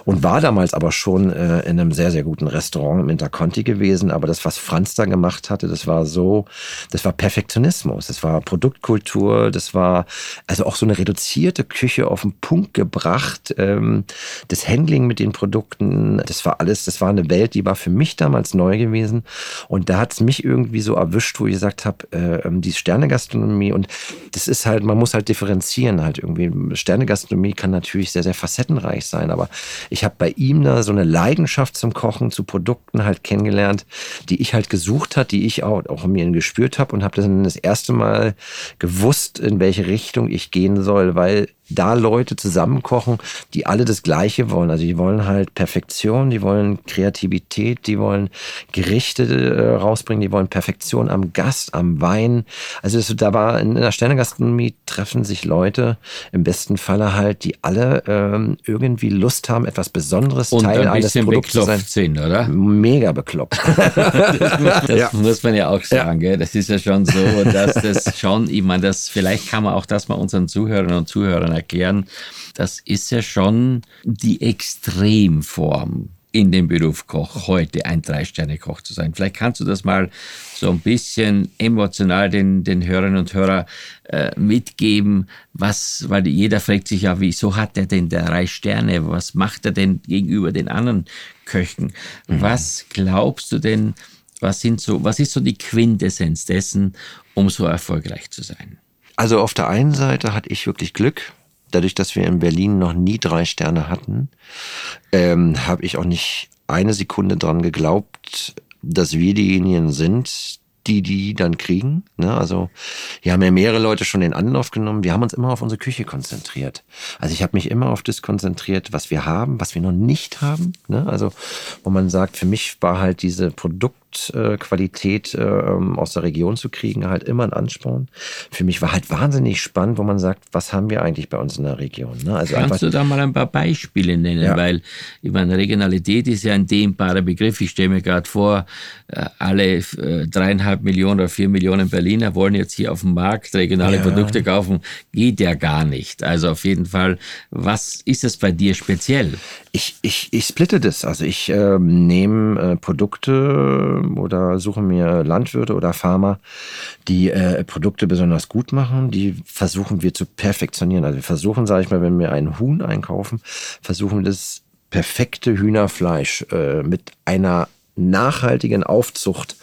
und war damals aber schon äh, in einem sehr, sehr guten Restaurant im Interconti gewesen. Aber das, was Franz da gemacht hatte, das war so, das war Perfektionismus, das war Produktkultur, das war also auch so eine reduzierte Küche auf den Punkt gebracht. Ähm, das Handling mit den Produkten, das war alles, das war eine Welt, die war für mich damals neu gewesen. Und da hat es mich irgendwie so erwischt, wo ich gesagt habe, äh, ähm, die Sternegastronomie und das ist halt, man muss halt differenzieren halt irgendwie. Sternegastronomie kann natürlich sehr, sehr facettenreich sein, aber ich habe bei ihm da so eine Leidenschaft zum Kochen, zu Produkten halt kennengelernt, die ich halt gesucht hat, die ich auch, auch in mir gespürt habe und habe dann das erste Mal gewusst, in welche Richtung ich gehen soll, weil da Leute zusammenkochen, die alle das Gleiche wollen. Also die wollen halt Perfektion, die wollen Kreativität, die wollen Gerichte äh, rausbringen, die wollen Perfektion am Gast, am Wein. Also das, da war in der Sternegastronomie treffen sich Leute, im besten Falle halt, die alle ähm, irgendwie Lust haben, etwas Besonderes Und Teil eines Produkts zu sein. Sind, oder? Mega bekloppt. das, muss, das ja. muss man ja auch sagen. Ja. Das ist ja schon so, dass das schon, ich meine, das vielleicht kann man auch das mal unseren Zuhörern und Zuhörern erklären. Das ist ja schon die Extremform in dem Beruf Koch heute ein Drei-Sterne-Koch zu sein. Vielleicht kannst du das mal so ein bisschen emotional den, den Hörerinnen und Hörern äh, mitgeben, was, weil jeder fragt sich ja, wieso hat er denn drei Sterne? Was macht er denn gegenüber den anderen Köchen? Mhm. Was glaubst du denn, was sind so, was ist so die Quintessenz dessen, um so erfolgreich zu sein? Also auf der einen Seite hatte ich wirklich Glück, dadurch, dass wir in Berlin noch nie drei Sterne hatten, ähm, habe ich auch nicht eine Sekunde dran geglaubt, dass wir diejenigen sind, die die dann kriegen. Ne? Also hier haben ja mehrere Leute schon den Anlauf genommen. Wir haben uns immer auf unsere Küche konzentriert. Also ich habe mich immer auf das konzentriert, was wir haben, was wir noch nicht haben. Ne? Also wo man sagt, für mich war halt diese Produkt Produktqualität äh, ähm, aus der Region zu kriegen, halt immer ein Ansporn. Für mich war halt wahnsinnig spannend, wo man sagt, was haben wir eigentlich bei uns in der Region? Ne? Also Kannst du da mal ein paar Beispiele nennen? Ja. Weil ich meine, Regionalität ist ja ein dehnbarer Begriff. Ich stelle mir gerade vor, äh, alle äh, dreieinhalb Millionen oder vier Millionen Berliner wollen jetzt hier auf dem Markt regionale ja. Produkte kaufen. Geht ja gar nicht. Also auf jeden Fall, was ist das bei dir speziell? Ich, ich, ich splitte das. Also ich äh, nehme äh, Produkte oder suche mir Landwirte oder Farmer, die äh, Produkte besonders gut machen. Die versuchen wir zu perfektionieren. Also wir versuchen, sage ich mal, wenn wir einen Huhn einkaufen, versuchen wir das perfekte Hühnerfleisch äh, mit einer nachhaltigen Aufzucht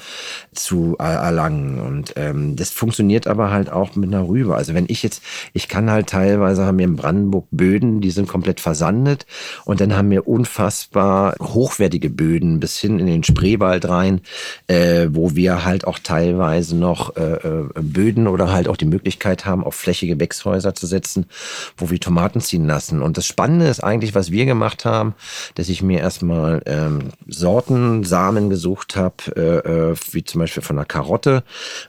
zu erlangen. Und ähm, das funktioniert aber halt auch mit einer Rübe. Also wenn ich jetzt, ich kann halt teilweise haben wir in Brandenburg Böden, die sind komplett versandet und dann haben wir unfassbar hochwertige Böden bis hin in den Spreewald rein, äh, wo wir halt auch teilweise noch äh, äh Böden oder halt auch die Möglichkeit haben, auf flächige Gewächshäuser zu setzen, wo wir Tomaten ziehen lassen. Und das Spannende ist eigentlich, was wir gemacht haben, dass ich mir erstmal ähm, Sorten, Samen gesucht habe, äh, äh, wie zum Beispiel von einer Karotte.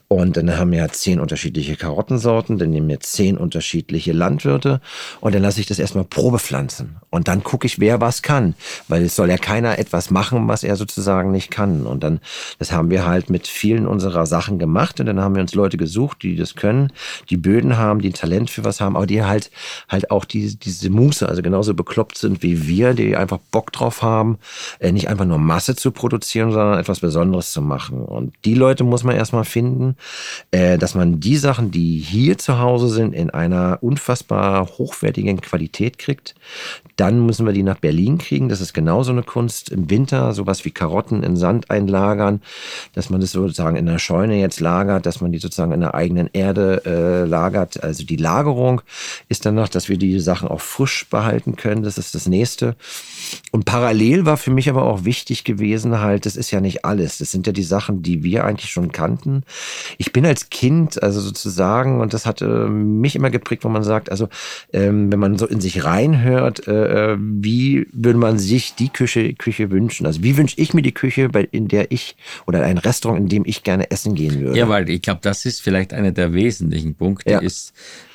Und dann haben wir zehn unterschiedliche Karottensorten, dann nehmen wir zehn unterschiedliche Landwirte und dann lasse ich das erstmal Probe pflanzen. Und dann gucke ich, wer was kann. Weil es soll ja keiner etwas machen, was er sozusagen nicht kann. Und dann, das haben wir halt mit vielen unserer Sachen gemacht. Und dann haben wir uns Leute gesucht, die das können, die Böden haben, die ein Talent für was haben, aber die halt, halt auch die, diese Muße, also genauso bekloppt sind wie wir, die einfach Bock drauf haben, äh, nicht einfach nur Masse zu produzieren, sondern etwas Besonderes zu machen. Und die Leute muss man erstmal finden, äh, dass man die Sachen, die hier zu Hause sind, in einer unfassbar hochwertigen Qualität kriegt. Dann müssen wir die nach Berlin kriegen. Das ist genauso eine Kunst. Im Winter sowas wie Karotten in Sand einlagern, dass man das sozusagen in der Scheune jetzt lagert, dass man die sozusagen in der eigenen Erde äh, lagert. Also die Lagerung ist dann noch, dass wir die Sachen auch frisch behalten können. Das ist das nächste. Und parallel war für mich aber auch wichtig gewesen, halt, das ist ja nicht alles. Das sind ja die Sachen, die wir eigentlich schon kannten. Ich bin als Kind, also sozusagen, und das hat äh, mich immer geprägt, wo man sagt, also ähm, wenn man so in sich reinhört, äh, äh wie würde man sich die Küche, Küche wünschen? Also wie wünsche ich mir die Küche, bei, in der ich, oder ein Restaurant, in dem ich gerne essen gehen würde? Ja, weil ich glaube, das ist vielleicht einer der wesentlichen Punkte, ja. ist,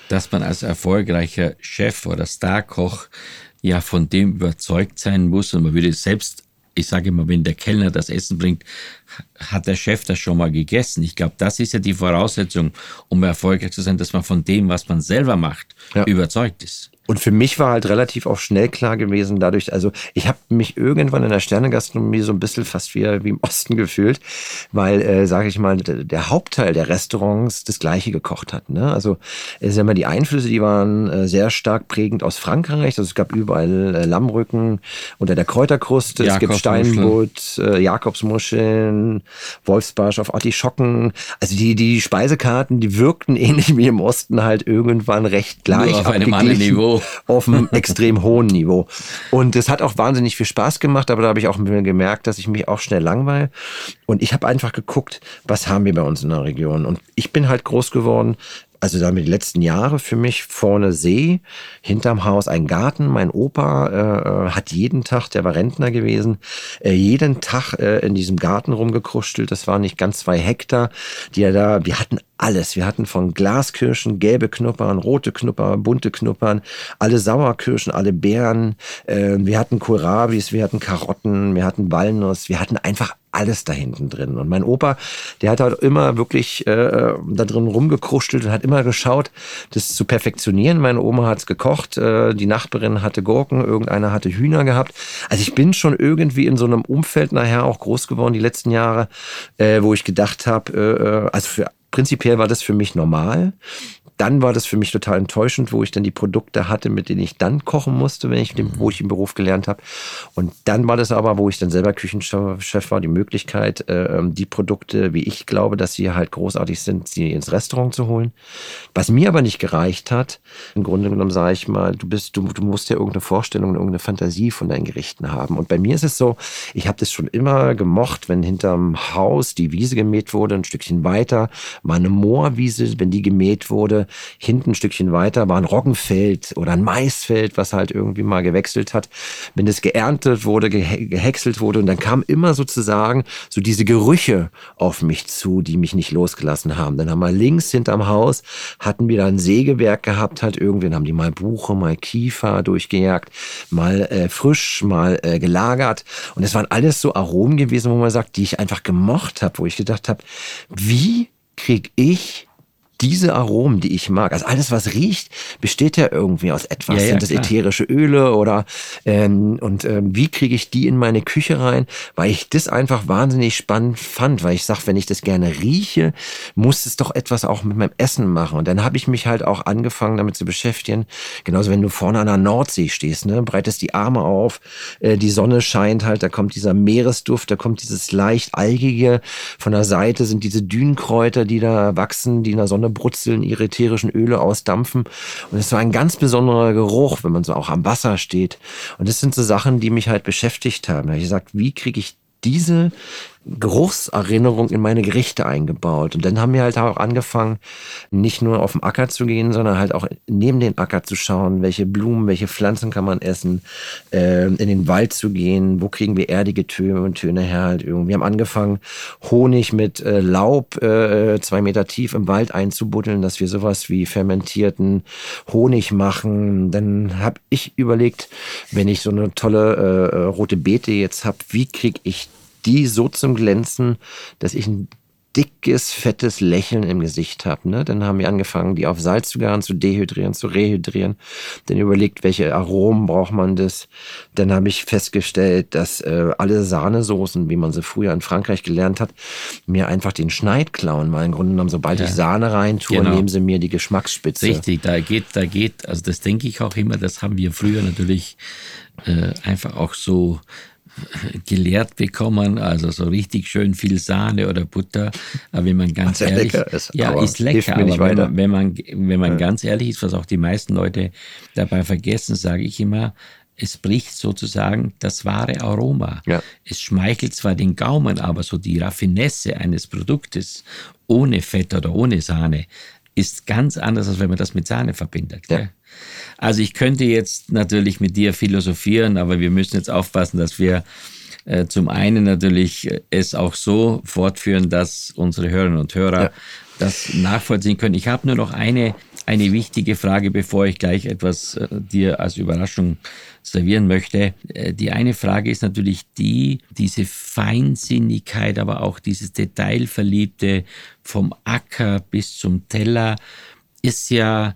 dass man als erfolgreicher Chef oder Starkoch ja von dem überzeugt sein muss und man würde selbst, ich sage immer, wenn der Kellner das Essen bringt, hat der Chef das schon mal gegessen. Ich glaube, das ist ja die Voraussetzung, um erfolgreich zu sein, dass man von dem, was man selber macht, ja. überzeugt ist. Und für mich war halt relativ auch schnell klar gewesen, dadurch, also ich habe mich irgendwann in der Sternegastronomie so ein bisschen fast wie, wie im Osten gefühlt, weil, äh, sage ich mal, der Hauptteil der Restaurants das Gleiche gekocht hat. Ne? Also es sind immer die Einflüsse, die waren äh, sehr stark prägend aus Frankreich. Also es gab überall äh, Lammrücken unter der Kräuterkruste, es gibt Steinbutt, äh, Jakobsmuscheln, Wolfsbarsch auf Artischocken. Also die, die Speisekarten, die wirkten ähnlich wie im Osten halt irgendwann recht gleich. Nur auf einem anderen Niveau auf einem extrem hohen Niveau. Und es hat auch wahnsinnig viel Spaß gemacht, aber da habe ich auch gemerkt, dass ich mich auch schnell langweile. Und ich habe einfach geguckt, was haben wir bei uns in der Region. Und ich bin halt groß geworden also damit die letzten Jahre für mich vorne See, hinterm Haus ein Garten. Mein Opa äh, hat jeden Tag, der war Rentner gewesen, äh, jeden Tag äh, in diesem Garten rumgekruschelt. Das waren nicht ganz zwei Hektar, die er da, wir hatten alles. Wir hatten von Glaskirschen, gelbe Knuppern, rote Knuppern, bunte Knuppern, alle Sauerkirschen, alle Beeren. Äh, wir hatten Kohlrabis, wir hatten Karotten, wir hatten Walnuss, wir hatten einfach alles da hinten drin. Und mein Opa, der hat halt immer wirklich äh, da drin rumgekruschelt und hat immer geschaut, das zu perfektionieren. Meine Oma hat's gekocht, äh, die Nachbarin hatte Gurken, irgendeiner hatte Hühner gehabt. Also ich bin schon irgendwie in so einem Umfeld nachher auch groß geworden die letzten Jahre, äh, wo ich gedacht habe, äh, äh, also für prinzipiell war das für mich normal dann war das für mich total enttäuschend, wo ich dann die Produkte hatte, mit denen ich dann kochen musste, wenn ich, mhm. wo ich im Beruf gelernt habe. Und dann war das aber, wo ich dann selber Küchenchef war, die Möglichkeit, äh, die Produkte, wie ich glaube, dass sie halt großartig sind, sie ins Restaurant zu holen. Was mir aber nicht gereicht hat, im Grunde genommen sage ich mal, du bist, du, du musst ja irgendeine Vorstellung, irgendeine Fantasie von deinen Gerichten haben. Und bei mir ist es so, ich habe das schon immer gemocht, wenn hinterm Haus die Wiese gemäht wurde, ein Stückchen weiter, mal eine Moorwiese, wenn die gemäht wurde, hinten ein Stückchen weiter war ein Roggenfeld oder ein Maisfeld, was halt irgendwie mal gewechselt hat. Wenn es geerntet wurde, gehäckselt wurde und dann kam immer sozusagen so diese Gerüche auf mich zu, die mich nicht losgelassen haben. Dann haben wir links hinterm Haus, hatten wir da ein Sägewerk gehabt, halt irgendwie, dann haben die mal Buche, mal Kiefer durchgejagt, mal äh, frisch, mal äh, gelagert. Und es waren alles so Aromen gewesen, wo man sagt, die ich einfach gemocht habe, wo ich gedacht habe, wie krieg ich diese Aromen, die ich mag, also alles, was riecht, besteht ja irgendwie aus etwas. Ja, ja, Sind das klar. ätherische Öle oder ähm, und ähm, wie kriege ich die in meine Küche rein? Weil ich das einfach wahnsinnig spannend fand, weil ich sage, wenn ich das gerne rieche, muss es doch etwas auch mit meinem Essen machen. Und dann habe ich mich halt auch angefangen, damit zu beschäftigen. Genauso wenn du vorne an der Nordsee stehst, ne, breitest die Arme auf, äh, die Sonne scheint halt, da kommt dieser Meeresduft, da kommt dieses leicht algige, von der Seite sind diese Dünenkräuter, die da wachsen, die in der Sonne Sonne brutzeln, ihre ätherischen Öle ausdampfen. Und es war ein ganz besonderer Geruch, wenn man so auch am Wasser steht. Und das sind so Sachen, die mich halt beschäftigt haben. Da habe ich gesagt, wie kriege ich diese Geruchserinnerung in meine Gerichte eingebaut. Und dann haben wir halt auch angefangen, nicht nur auf den Acker zu gehen, sondern halt auch neben den Acker zu schauen, welche Blumen, welche Pflanzen kann man essen, äh, in den Wald zu gehen, wo kriegen wir erdige Töne und Töne her halt irgendwie. Wir haben angefangen, Honig mit äh, Laub äh, zwei Meter tief im Wald einzubuddeln, dass wir sowas wie fermentierten Honig machen. Dann habe ich überlegt, wenn ich so eine tolle äh, rote Beete jetzt habe, wie kriege ich die so zum Glänzen, dass ich ein dickes, fettes Lächeln im Gesicht habe. Ne? Dann haben wir angefangen, die auf Salz zu garen, zu dehydrieren, zu rehydrieren. Dann überlegt, welche Aromen braucht man das. Dann habe ich festgestellt, dass äh, alle Sahnesoßen, wie man sie früher in Frankreich gelernt hat, mir einfach den Schneid klauen. Weil im Grunde genommen, sobald ja. ich Sahne reintue, genau. nehmen sie mir die Geschmacksspitze. Richtig, da geht, da geht, also das denke ich auch immer, das haben wir früher natürlich äh, einfach auch so gelehrt bekommen, also so richtig schön viel Sahne oder Butter. Aber wenn man ganz was ehrlich, ist, ja, ist lecker. Aber wenn man, wenn man, wenn man ja. ganz ehrlich ist, was auch die meisten Leute dabei vergessen, sage ich immer, es bricht sozusagen das wahre Aroma. Ja. Es schmeichelt zwar den Gaumen, aber so die Raffinesse eines Produktes ohne Fett oder ohne Sahne ist ganz anders, als wenn man das mit Sahne verbindet. Ja. Also ich könnte jetzt natürlich mit dir philosophieren, aber wir müssen jetzt aufpassen, dass wir äh, zum einen natürlich es auch so fortführen, dass unsere Hörerinnen und Hörer ja. das nachvollziehen können. Ich habe nur noch eine, eine wichtige Frage, bevor ich gleich etwas äh, dir als Überraschung servieren möchte. Äh, die eine Frage ist natürlich die, diese Feinsinnigkeit, aber auch dieses Detailverliebte vom Acker bis zum Teller ist ja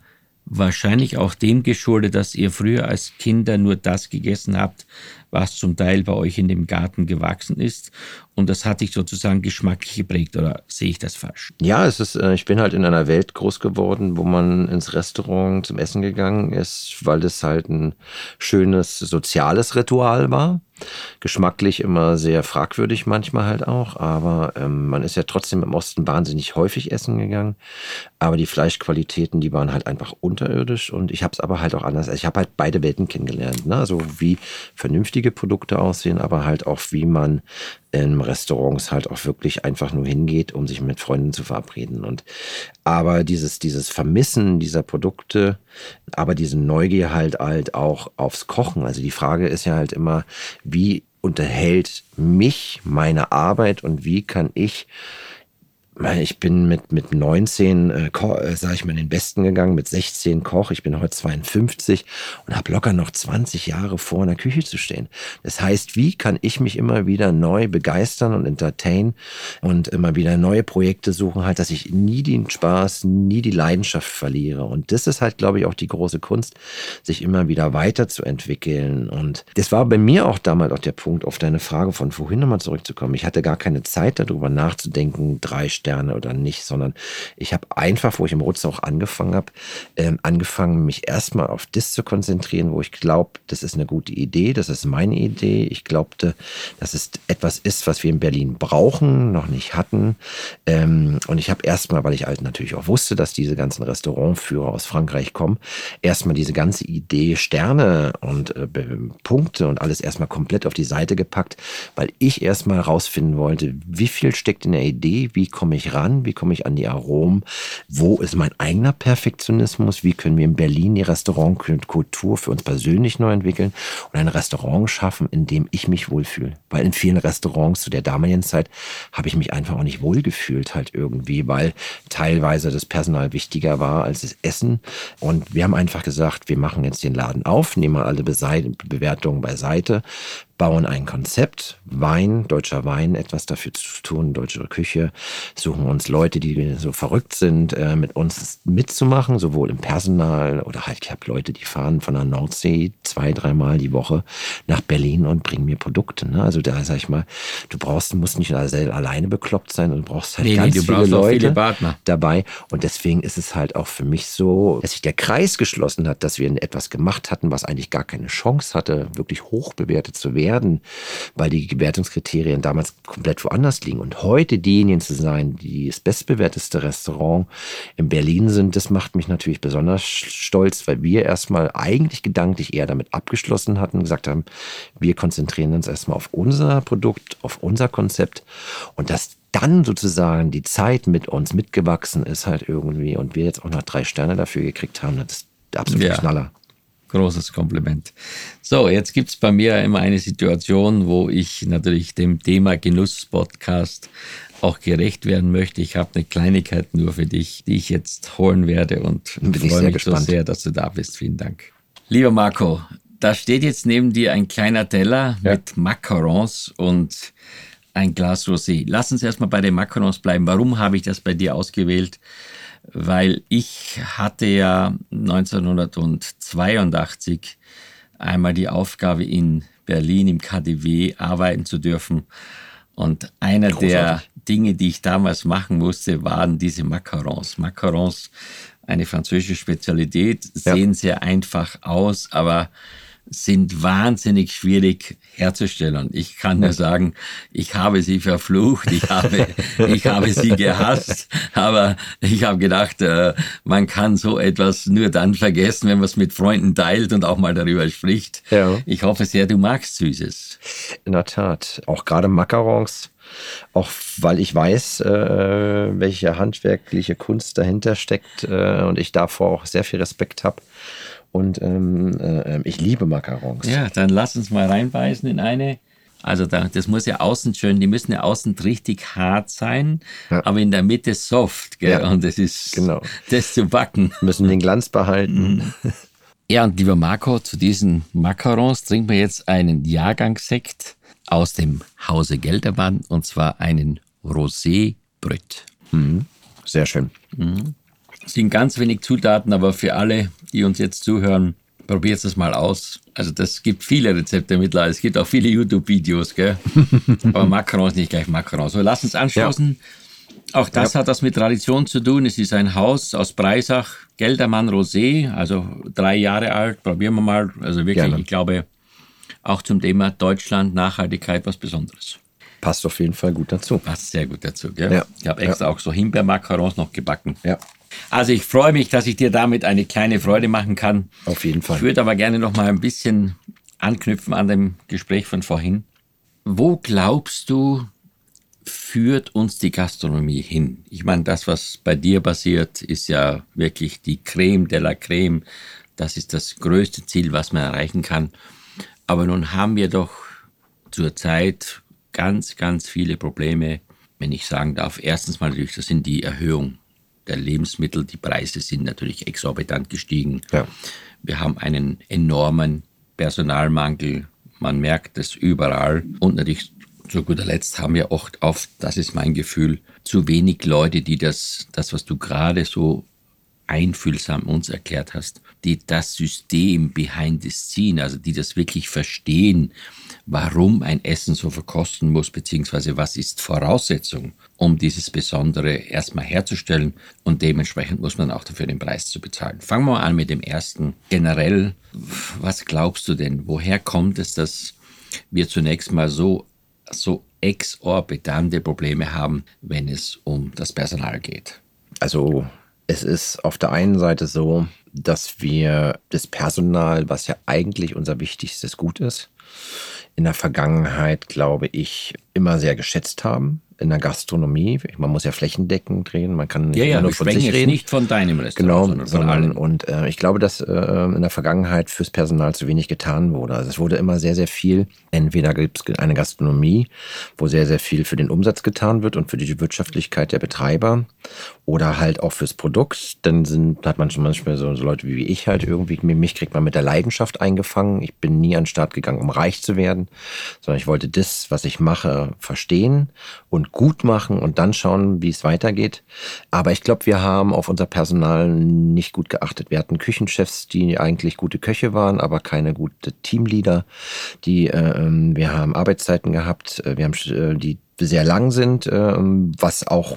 wahrscheinlich auch dem geschuldet, dass ihr früher als Kinder nur das gegessen habt, was zum Teil bei euch in dem Garten gewachsen ist. Und das hat dich sozusagen geschmacklich geprägt, oder sehe ich das falsch? Ja, es ist, äh, ich bin halt in einer Welt groß geworden, wo man ins Restaurant zum Essen gegangen ist, weil das halt ein schönes soziales Ritual war geschmacklich immer sehr fragwürdig manchmal halt auch, aber ähm, man ist ja trotzdem im Osten wahnsinnig häufig essen gegangen. Aber die Fleischqualitäten, die waren halt einfach unterirdisch und ich habe es aber halt auch anders. Also ich habe halt beide Welten kennengelernt, ne? Also wie vernünftige Produkte aussehen, aber halt auch wie man in Restaurants halt auch wirklich einfach nur hingeht, um sich mit Freunden zu verabreden. Und aber dieses, dieses Vermissen dieser Produkte, aber diese Neugier halt halt auch aufs Kochen. Also die Frage ist ja halt immer, wie unterhält mich meine Arbeit und wie kann ich ich bin mit, mit 19, äh, äh, sage ich mal, in den Besten gegangen, mit 16 Koch. Ich bin heute 52 und habe locker noch 20 Jahre vor in der Küche zu stehen. Das heißt, wie kann ich mich immer wieder neu begeistern und entertain und immer wieder neue Projekte suchen, halt, dass ich nie den Spaß, nie die Leidenschaft verliere. Und das ist halt, glaube ich, auch die große Kunst, sich immer wieder weiterzuentwickeln. Und das war bei mir auch damals auch der Punkt, auf deine Frage von vorhin nochmal zurückzukommen. Ich hatte gar keine Zeit darüber nachzudenken, drei Sterne oder nicht, sondern ich habe einfach, wo ich im Rutz auch angefangen habe, ähm, angefangen, mich erstmal auf das zu konzentrieren, wo ich glaube, das ist eine gute Idee, das ist meine Idee. Ich glaubte, dass es etwas ist, was wir in Berlin brauchen, noch nicht hatten. Ähm, und ich habe erstmal, weil ich halt natürlich auch wusste, dass diese ganzen Restaurantführer aus Frankreich kommen, erstmal diese ganze Idee Sterne und äh, Punkte und alles erstmal komplett auf die Seite gepackt, weil ich erstmal rausfinden wollte, wie viel steckt in der Idee, wie komme komme ich ran? Wie komme ich an die Aromen? Wo ist mein eigener Perfektionismus? Wie können wir in Berlin die Restaurantkultur für uns persönlich neu entwickeln und ein Restaurant schaffen, in dem ich mich wohlfühle? Weil in vielen Restaurants zu der damaligen Zeit habe ich mich einfach auch nicht wohlgefühlt halt irgendwie, weil teilweise das Personal wichtiger war als das Essen. Und wir haben einfach gesagt, wir machen jetzt den Laden auf, nehmen alle Bewertungen beiseite, bauen ein Konzept, Wein, deutscher Wein, etwas dafür zu tun, deutsche Küche, suchen uns Leute, die so verrückt sind, äh, mit uns mitzumachen, sowohl im Personal oder halt, ich habe Leute, die fahren von der Nordsee zwei, dreimal die Woche nach Berlin und bringen mir Produkte. Ne? Also da sag ich mal, du brauchst, musst nicht alleine bekloppt sein, du brauchst halt nee, ganz nee, viele Leute viele dabei. Und deswegen ist es halt auch für mich so, dass sich der Kreis geschlossen hat, dass wir etwas gemacht hatten, was eigentlich gar keine Chance hatte, wirklich hoch bewertet zu werden werden, weil die Bewertungskriterien damals komplett woanders liegen. Und heute diejenigen zu sein, die das bestbewerteste Restaurant in Berlin sind, das macht mich natürlich besonders stolz, weil wir erstmal eigentlich gedanklich eher damit abgeschlossen hatten und gesagt haben, wir konzentrieren uns erstmal auf unser Produkt, auf unser Konzept und dass dann sozusagen die Zeit mit uns mitgewachsen ist halt irgendwie und wir jetzt auch noch drei Sterne dafür gekriegt haben, das ist der absolute ja. Knaller. Großes Kompliment. So, jetzt gibt es bei mir immer eine Situation, wo ich natürlich dem Thema Genuss-Podcast auch gerecht werden möchte. Ich habe eine Kleinigkeit nur für dich, die ich jetzt holen werde und freue mich gespannt. so sehr, dass du da bist. Vielen Dank. Lieber Marco, da steht jetzt neben dir ein kleiner Teller ja. mit Macarons und ein Glas Rosé. Lass uns erstmal bei den Macarons bleiben. Warum habe ich das bei dir ausgewählt? Weil ich hatte ja 1982 einmal die Aufgabe in Berlin im KDW arbeiten zu dürfen. Und einer Großartig. der Dinge, die ich damals machen musste, waren diese Macarons. Macarons, eine französische Spezialität, sehen ja. sehr einfach aus, aber sind wahnsinnig schwierig herzustellen. Und ich kann nur sagen, ich habe sie verflucht, ich habe, ich habe sie gehasst, aber ich habe gedacht, äh, man kann so etwas nur dann vergessen, wenn man es mit Freunden teilt und auch mal darüber spricht. Ja. Ich hoffe sehr, du magst Süßes. In der Tat. Auch gerade Macarons auch weil ich weiß, äh, welche handwerkliche Kunst dahinter steckt äh, und ich davor auch sehr viel Respekt habe. Und ähm, äh, ich liebe Macarons. Ja, dann lass uns mal reinbeißen in eine. Also da, das muss ja außen schön, die müssen ja außen richtig hart sein, ja. aber in der Mitte soft. Gell? Ja, und das ist genau. das zu backen. Müssen den Glanz behalten. Mhm. Ja, und lieber Marco, zu diesen Macarons trinken wir jetzt einen Jahrgangssekt aus dem Hause Geldermann und zwar einen Rosé Brüt. Mhm. Sehr schön. Mhm. Es sind ganz wenig Zutaten, aber für alle, die uns jetzt zuhören, probiert es mal aus. Also das gibt viele Rezepte mittlerweile. Es gibt auch viele YouTube-Videos, gell? aber Macarons nicht gleich Macarons. So, lass uns anstoßen. Ja. Auch das ja. hat das mit Tradition zu tun. Es ist ein Haus aus Breisach, Geldermann Rosé, also drei Jahre alt. Probieren wir mal. Also wirklich, Gerne. ich glaube, auch zum Thema Deutschland, Nachhaltigkeit was Besonderes. Passt auf jeden Fall gut dazu. Passt sehr gut dazu, gell? Ja. Ich habe extra auch so Himbeermacarons noch gebacken. Ja. Also ich freue mich, dass ich dir damit eine kleine Freude machen kann. Auf jeden Fall. Ich würde aber gerne noch mal ein bisschen anknüpfen an dem Gespräch von vorhin. Wo glaubst du, führt uns die Gastronomie hin? Ich meine, das, was bei dir passiert, ist ja wirklich die Creme de la Creme. Das ist das größte Ziel, was man erreichen kann. Aber nun haben wir doch zurzeit ganz, ganz viele Probleme wenn ich sagen darf. Erstens mal natürlich, das sind die Erhöhung der Lebensmittel. Die Preise sind natürlich exorbitant gestiegen. Ja. Wir haben einen enormen Personalmangel. Man merkt es überall. Und natürlich zu guter Letzt haben wir auch oft, das ist mein Gefühl, zu wenig Leute, die das, das was du gerade so einfühlsam uns erklärt hast, die das System behind the scene, also die das wirklich verstehen, warum ein Essen so verkosten muss, beziehungsweise was ist Voraussetzung, um dieses Besondere erstmal herzustellen und dementsprechend muss man auch dafür den Preis zu bezahlen. Fangen wir mal an mit dem ersten. Generell, was glaubst du denn, woher kommt es, dass wir zunächst mal so, so exorbitante Probleme haben, wenn es um das Personal geht? Also es ist auf der einen Seite so, dass wir das Personal, was ja eigentlich unser wichtigstes Gut ist, in der Vergangenheit, glaube ich, immer sehr geschätzt haben in der Gastronomie. Man muss ja flächendeckend drehen, man kann ja, ja, nur von sich reden. nicht von deinem Genau, Restaurant, sondern von sondern und äh, ich glaube, dass äh, in der Vergangenheit fürs Personal zu wenig getan wurde. Also es wurde immer sehr, sehr viel. Entweder gibt es eine Gastronomie, wo sehr, sehr viel für den Umsatz getan wird und für die Wirtschaftlichkeit der Betreiber oder halt auch fürs Produkt. Dann sind, hat man schon manchmal so, so Leute wie ich halt irgendwie, mich kriegt man mit der Leidenschaft eingefangen. Ich bin nie an den Start gegangen, um reich zu werden, sondern ich wollte das, was ich mache, verstehen und gut machen und dann schauen, wie es weitergeht. Aber ich glaube, wir haben auf unser Personal nicht gut geachtet. Wir hatten Küchenchefs, die eigentlich gute Köche waren, aber keine gute Teamleader. Die, äh, wir haben Arbeitszeiten gehabt, äh, wir haben äh, die sehr lang sind, äh, was auch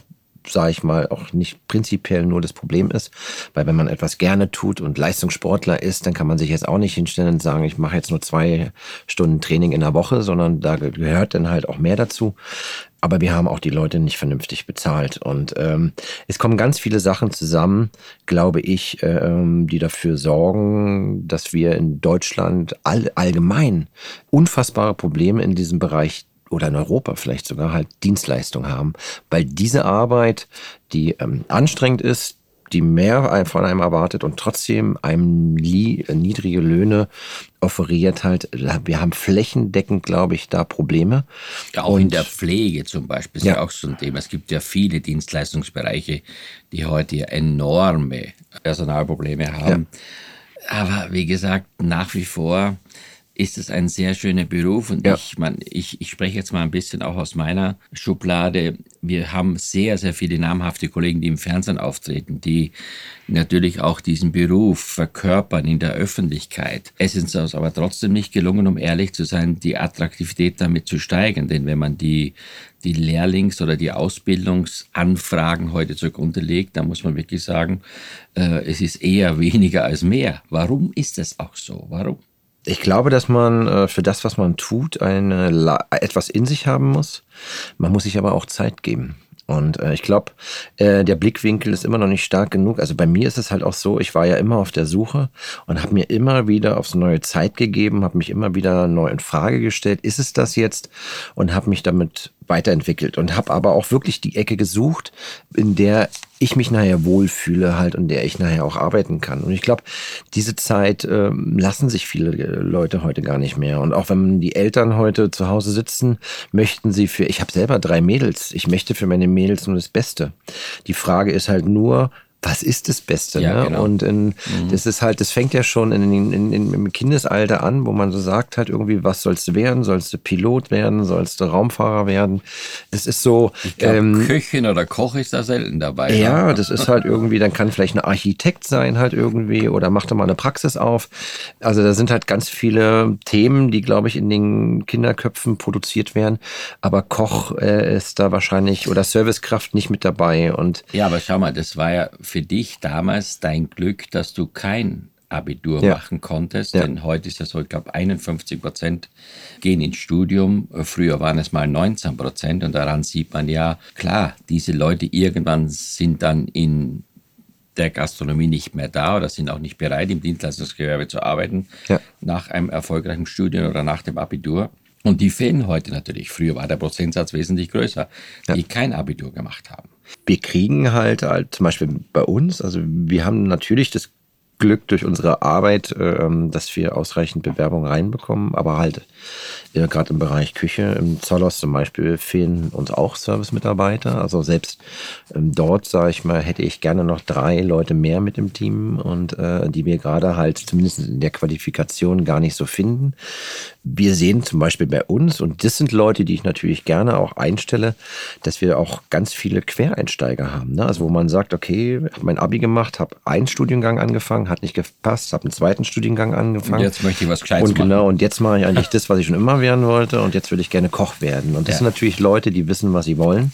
sage ich mal, auch nicht prinzipiell nur das Problem ist. Weil wenn man etwas gerne tut und Leistungssportler ist, dann kann man sich jetzt auch nicht hinstellen und sagen, ich mache jetzt nur zwei Stunden Training in der Woche, sondern da gehört dann halt auch mehr dazu. Aber wir haben auch die Leute nicht vernünftig bezahlt. Und ähm, es kommen ganz viele Sachen zusammen, glaube ich, ähm, die dafür sorgen, dass wir in Deutschland all, allgemein unfassbare Probleme in diesem Bereich oder in Europa vielleicht sogar halt Dienstleistung haben, weil diese Arbeit, die ähm, anstrengend ist, die mehr von einem erwartet und trotzdem einem niedrige Löhne offeriert halt. Wir haben flächendeckend, glaube ich, da Probleme. Ja, auch und in der Pflege zum Beispiel ist Ja. ja. auch so ein Thema. Es gibt ja viele Dienstleistungsbereiche, die heute enorme Personalprobleme haben. Aber wie gesagt, nach wie vor ist es ein sehr schöner Beruf und Ja. ich, man, ich, ich spreche jetzt mal ein bisschen auch aus meiner Schublade. Wir haben sehr, sehr viele namhafte Kollegen, die im Fernsehen auftreten, die natürlich auch diesen Beruf verkörpern in der Öffentlichkeit. Es ist uns aber trotzdem nicht gelungen, um ehrlich zu sein, die Attraktivität damit zu steigern. Denn wenn man die, die Lehrlings- oder die Ausbildungsanfragen heute zugrunde legt, dann muss man wirklich sagen, äh, es ist eher weniger als mehr. Warum ist das auch so? Warum? Ich glaube, dass man äh, für das, was man tut, eine, etwas in sich haben muss. Man muss sich aber auch Zeit geben. Und äh, ich glaube, äh, der Blickwinkel ist immer noch nicht stark genug. Also bei mir ist es halt auch so, ich war ja immer auf der Suche und habe mir immer wieder aufs neue Zeit gegeben, habe mich immer wieder neu in Frage gestellt, ist es das jetzt? Und habe mich damit weiterentwickelt und habe aber auch wirklich die Ecke gesucht, in der ich mich nachher wohlfühle halt und der ich nachher auch arbeiten kann. Und ich glaube, diese Zeit ähm, lassen sich viele äh, Leute heute gar nicht mehr. Und auch wenn die Eltern heute zu Hause sitzen, möchten sie für, ich habe selber drei Mädels, ich möchte für meine Mädels nur das Beste. Die Frage ist halt nur, was ist das Beste? Ja, ne? genau. Und in, das ist halt, das fängt ja schon in, in, in, im Kindesalter an, wo man so sagt halt irgendwie, was sollst du werden? Sollst du Pilot werden? Sollst du Raumfahrer werden? Das ist so, Ich glaube, ähm, Köchin oder Koch ist da selten dabei. ne? ja, das ist halt irgendwie, dann kann vielleicht ein Architekt sein halt irgendwie oder macht er mal eine Praxis auf. Also da sind halt ganz viele Themen, die, glaube ich, in den Kinderköpfen produziert werden. Aber Koch äh, ist da wahrscheinlich oder Servicekraft nicht mit dabei. Und Ja, aber schau mal, das war ja für dich damals dein Glück, dass du kein Abitur Ja. machen konntest, Ja. denn heute ist ja so, ich glaube, 51 Prozent gehen ins Studium. Früher waren es mal 19 Prozent und daran sieht man ja, klar, diese Leute irgendwann sind dann in der Gastronomie nicht mehr da oder sind auch nicht bereit, im Dienstleistungsgewerbe zu arbeiten, Ja. nach einem erfolgreichen Studium oder nach dem Abitur. Und die fehlen heute natürlich. Früher war der Prozentsatz wesentlich größer, die kein Abitur gemacht haben. Wir kriegen halt, halt zum Beispiel bei uns, also wir haben natürlich das Glück durch unsere Arbeit, ähm, dass wir ausreichend Bewerbungen reinbekommen, aber halt gerade im Bereich Küche, im Zollhaus zum Beispiel, fehlen uns auch Service-Mitarbeiter. Also selbst ähm, dort, sage ich mal, hätte ich gerne noch drei Leute mehr mit im Team und äh, die wir gerade halt zumindest in der Qualifikation gar nicht so finden. Wir sehen zum Beispiel bei uns, und das sind Leute, die ich natürlich gerne auch einstelle, dass wir auch ganz viele Quereinsteiger haben. Ne? Also wo man sagt, okay, habe mein Abi gemacht, habe einen Studiengang angefangen, hat nicht gepasst, habe einen zweiten Studiengang angefangen. Und jetzt möchte ich was Gescheites und genau, Und jetzt mache ich eigentlich das, was ich schon immer werden wollte und jetzt will ich gerne Koch werden. Und das ja. sind natürlich Leute, die wissen, was sie wollen.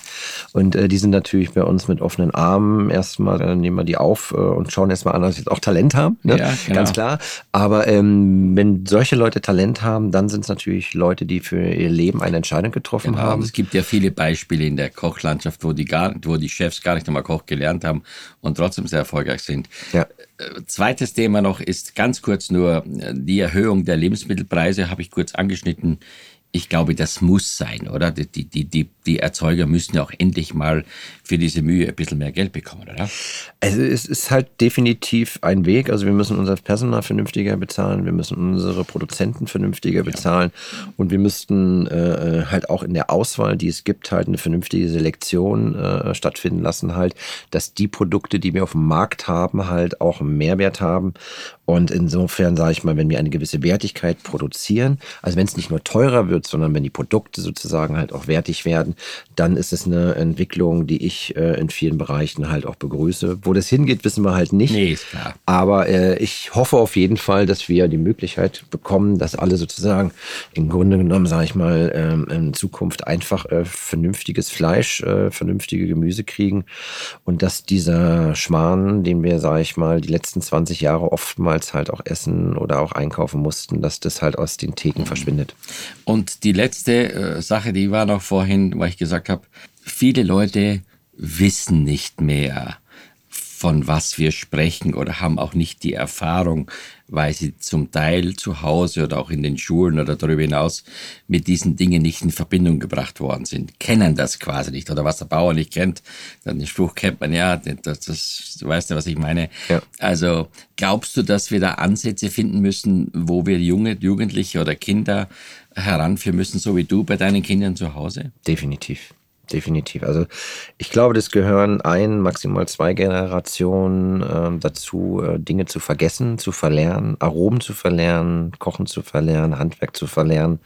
Und äh, die sind natürlich bei uns mit offenen Armen. Erstmal äh, nehmen wir die auf äh, und schauen erstmal an, dass sie auch Talent haben. Ne? Ja, genau. Ganz klar. Aber ähm, wenn solche Leute Talent haben, dann sind es natürlich Leute, die für ihr Leben eine Entscheidung getroffen genau. haben. Es gibt ja viele Beispiele in der Kochlandschaft, wo die, gar, wo die Chefs gar nicht einmal Koch gelernt haben und trotzdem sehr erfolgreich sind. Ja. Zweites Thema noch ist ganz kurz nur äh, die Erhöhung der Lebensmittelpreise, habe ich kurz angeschnitten ich glaube, das muss sein, oder? Die, die, die, die Erzeuger müssen ja auch endlich mal für diese Mühe ein bisschen mehr Geld bekommen, oder? Also es ist halt definitiv ein Weg. Also wir müssen unser Personal vernünftiger bezahlen, wir müssen unsere Produzenten vernünftiger bezahlen ja. und wir müssten äh, halt auch in der Auswahl, die es gibt, halt eine vernünftige Selektion äh, stattfinden lassen, halt, dass die Produkte, die wir auf dem Markt haben, halt auch einen Mehrwert haben. Und insofern sage ich mal, wenn wir eine gewisse Wertigkeit produzieren, also wenn es nicht nur teurer wird, sondern wenn die Produkte sozusagen halt auch wertig werden, dann ist es eine Entwicklung, die ich äh, in vielen Bereichen halt auch begrüße. Wo das hingeht, wissen wir halt nicht. Nee, ist klar. Aber äh, ich hoffe auf jeden Fall, dass wir die Möglichkeit bekommen, dass alle sozusagen im Grunde genommen, sage ich mal, ähm, in Zukunft einfach äh, vernünftiges Fleisch, äh, vernünftige Gemüse kriegen und dass dieser Schmarrn, den wir, sage ich mal, die letzten 20 Jahre oftmals halt auch essen oder auch einkaufen mussten, dass das halt aus den Theken mhm. verschwindet. Und die letzte äh, Sache, die war noch vorhin, weil ich gesagt habe, viele Leute wissen nicht mehr, von was wir sprechen oder haben auch nicht die Erfahrung, weil sie zum Teil zu Hause oder auch in den Schulen oder darüber hinaus mit diesen Dingen nicht in Verbindung gebracht worden sind, kennen das quasi nicht. Oder was der Bauer nicht kennt, dann den Spruch kennt man ja, das, das du weißt ja, was ich meine. Ja. Also glaubst du, dass wir da Ansätze finden müssen, wo wir junge, Jugendliche oder Kinder heranführen müssen, so wie du bei deinen Kindern zu Hause? Definitiv definitiv. Also ich glaube, das gehören ein, maximal zwei Generationen äh, dazu, äh, Dinge zu vergessen, zu verlernen, Aromen zu verlernen, Kochen zu verlernen, Handwerk zu verlernen.